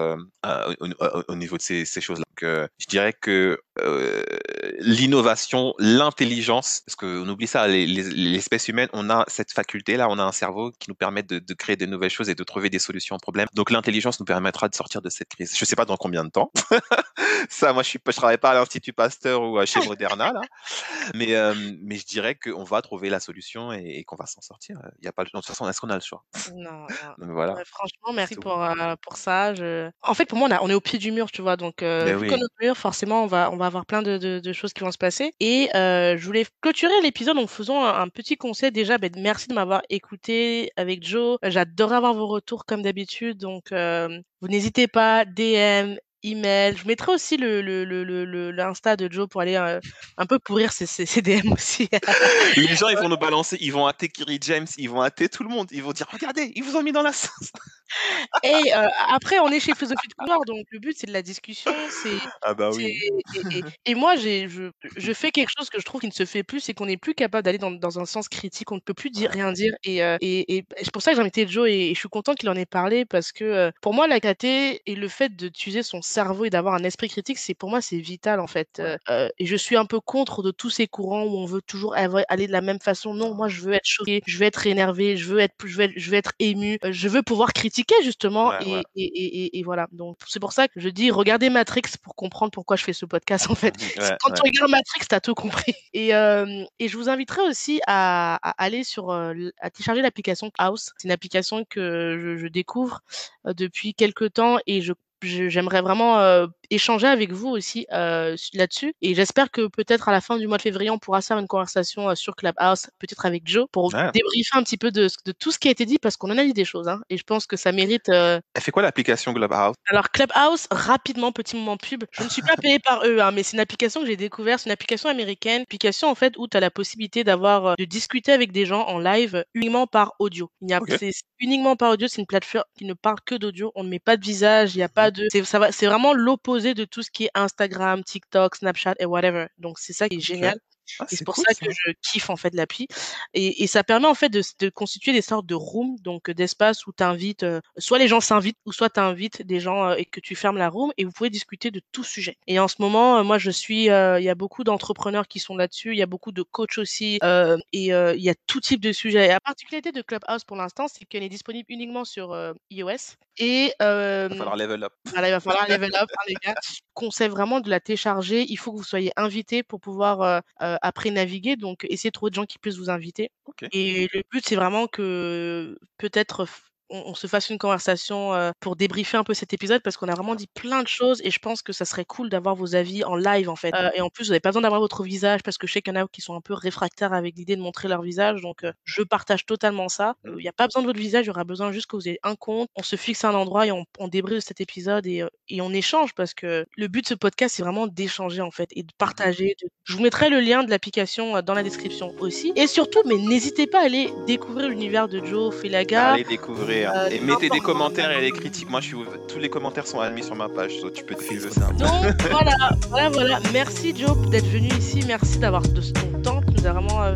euh, au, au, niveau de ces, ces choses-là. Donc, euh, je dirais que l'innovation, l'intelligence, parce qu'on oublie ça, l'espèce humaine, on a cette faculté-là, on a un cerveau qui nous permet de, de, créer de nouvelles choses et de trouver des solutions aux problèmes. Donc l'intelligence nous permettra de sortir de cette crise. Je sais pas dans combien de temps. ça, moi, je je travaille pas à l'Institut Pasteur ou chez Moderna, là. Mais, euh, mais je dirais qu'on va trouver la solution et, et qu'on va s'en sortir. Il y a pas, de toute façon, est-ce qu'on a le choix? Non. non. Donc, voilà. Franchement, merci pour, euh, pour ça. Je... En fait, pour moi, on, a, on, est au pied du mur, tu vois. Donc, euh, vu oui. mur, forcément, on va, on va avoir plein de, de, de choses qui vont se passer. Et euh, je voulais clôturer l'épisode en faisant un, petit conseil. Déjà, ben, merci de m'avoir écouté avec Joe. J'adorais avoir vos retours comme d'habitude. Donc, euh, vous n'hésitez pas, DM, email. Je mettrai aussi le, le, le, le, l'insta de Joe pour aller euh, un peu pourrir ses, ses, ses DM aussi. les gens, ils vont nous balancer, ils vont hâter Kiri James, ils vont hâter tout le monde. Ils vont dire, regardez, ils vous ont mis dans la sauce. Et euh, après, on est chez Philosophie de couloir, donc le but, c'est de la discussion. C'est, ah bah oui. Et, et, et, moi, j'ai, je, je fais quelque chose que je trouve qui ne se fait plus, c'est qu'on n'est plus capable d'aller dans, dans un sens critique, on ne peut plus dire, rien dire. Et, euh, et, et c'est pour ça que j'ai invité Joe et, je suis content qu'il en ait parlé parce que euh, pour moi, la KT et le fait d'utiliser son cerveau et d'avoir un esprit critique, c'est pour moi, c'est vital en fait. Euh, et je suis un peu contre de tous ces courants où on veut toujours aller de la même façon. Non, moi, je veux être choqué, je veux être énervé, je veux être, je veux être, je veux être ému, je veux pouvoir critiquer justement. Ouais, et, ouais. Et, et, et, voilà. Donc, c'est pour ça que je dis, regardez Matrix pour comprendre pourquoi je fais ce podcast, en fait. Ouais, Quand tu regardes Matrix, t'as tout compris. Et, euh, et je vous inviterai aussi à, à aller sur, à télécharger l'application House. C'est une application que je, je découvre depuis quelques temps et je j'aimerais vraiment euh, échanger avec vous aussi euh, là-dessus. Et j'espère que peut-être à la fin du mois de février, on pourra faire une conversation euh, sur Clubhouse, peut-être avec Joe, pour ouais. débriefer un petit peu de, de, tout ce qui a été dit, parce qu'on en a dit des choses. Hein, et je pense que ça mérite. Elle fait quoi l'application Clubhouse? Alors Clubhouse, rapidement, petit moment pub. Je ne suis pas payé par eux, hein, mais c'est une application que j'ai découverte. C'est une application américaine, application en fait où tu as la possibilité d'avoir de discuter avec des gens en live uniquement par audio. Il y a okay. c'est uniquement par audio. C'est une plateforme qui ne parle que d'audio. On ne met pas de visage. Il n'y a pas de. C'est vraiment l'opposé de tout ce qui est Instagram, TikTok, Snapchat et whatever. Donc c'est ça qui est génial. Okay. Ah, et c'est pour cool, ça, ça que je kiffe en fait l'appli. Et, et, ça permet en fait de, de, constituer des sortes de rooms, donc d'espaces où tu invites, euh, soit les gens s'invitent, ou soit tu invites des gens euh, et que tu fermes la room et vous pouvez discuter de tout sujet. Et en ce moment, euh, moi je suis, il y a beaucoup d'entrepreneurs qui sont là-dessus, il y a beaucoup de coachs aussi, et il y a tout type de sujets. Et la particularité de Clubhouse pour l'instant, c'est qu'elle est disponible uniquement sur iOS. Et il va falloir level up. Voilà, il va falloir level up, hein, les gars. Conseil vraiment de la télécharger. Il faut que vous soyez invité pour pouvoir après naviguer. Donc, essayez de trouver des gens qui puissent vous inviter. Okay. Et le but, c'est vraiment que peut-être on, se fasse une conversation euh, pour débriefer un peu cet épisode parce qu'on a vraiment dit plein de choses et je pense que ça serait cool d'avoir vos avis en live en fait. Euh, et en plus, vous n'avez pas besoin d'avoir votre visage parce que je sais qu'il y en a qui sont un peu réfractaires avec l'idée de montrer leur visage. Donc, euh, je partage totalement ça. Il n'y a pas besoin de votre visage, il y aura besoin juste que vous ayez un compte. On se fixe à un endroit et on, débriefe cet épisode et, on échange parce que le but de ce podcast, c'est vraiment d'échanger en fait et de partager. Je vous mettrai le lien de l'application dans la description aussi. Et surtout, mais n'hésitez pas à aller découvrir l'univers de Joe Felaga. Allez découvrir. Euh, et mettez des commentaires et des critiques. Moi, je suis... tous les commentaires sont admis sur ma page. So tu peux te suivre ça. Donc, voilà, voilà, voilà. Merci Joe d'être venu ici. Merci d'avoir de ton temps. Tu nous as vraiment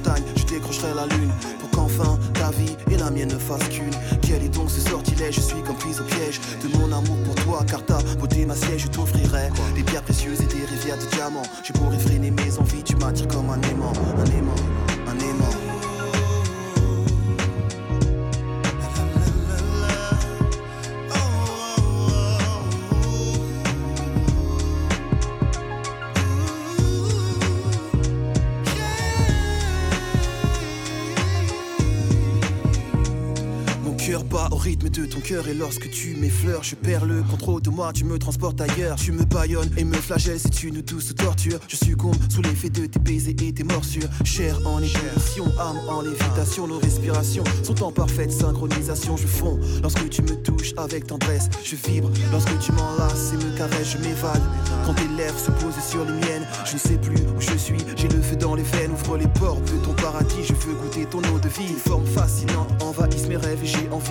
je décrocherai la lune. Pour qu'enfin ta vie et la mienne ne fassent qu'une. Quel est donc ce sortilège Je suis comme prise au piège de mon amour pour toi. Car ta beauté, ma je t'offrirai des pierres précieuses et des rivières de diamants. Je pourrais freiner mes envies, tu m'attires comme un aimant, un aimant. Cœur au rythme de ton cœur et lorsque tu m'effleures, je perds le contrôle de moi, tu me transportes ailleurs. Tu me baillonnes et me flagelles, c'est une douce torture. Je succombe sous l'effet de tes baisers et tes morsures. Chair en ébullition, âme en lévitation, nos respirations sont en parfaite synchronisation. Je fonds lorsque tu me touches avec tendresse. Je vibre lorsque tu m'enlaces et me caresses, je m'évade. Quand tes lèvres se posent sur les miennes, je ne sais plus où je suis. J'ai le feu dans les veines, ouvre les portes de ton paradis. Je veux goûter ton eau de vie. Forme fascinante envahissent mes rêves et j'ai envie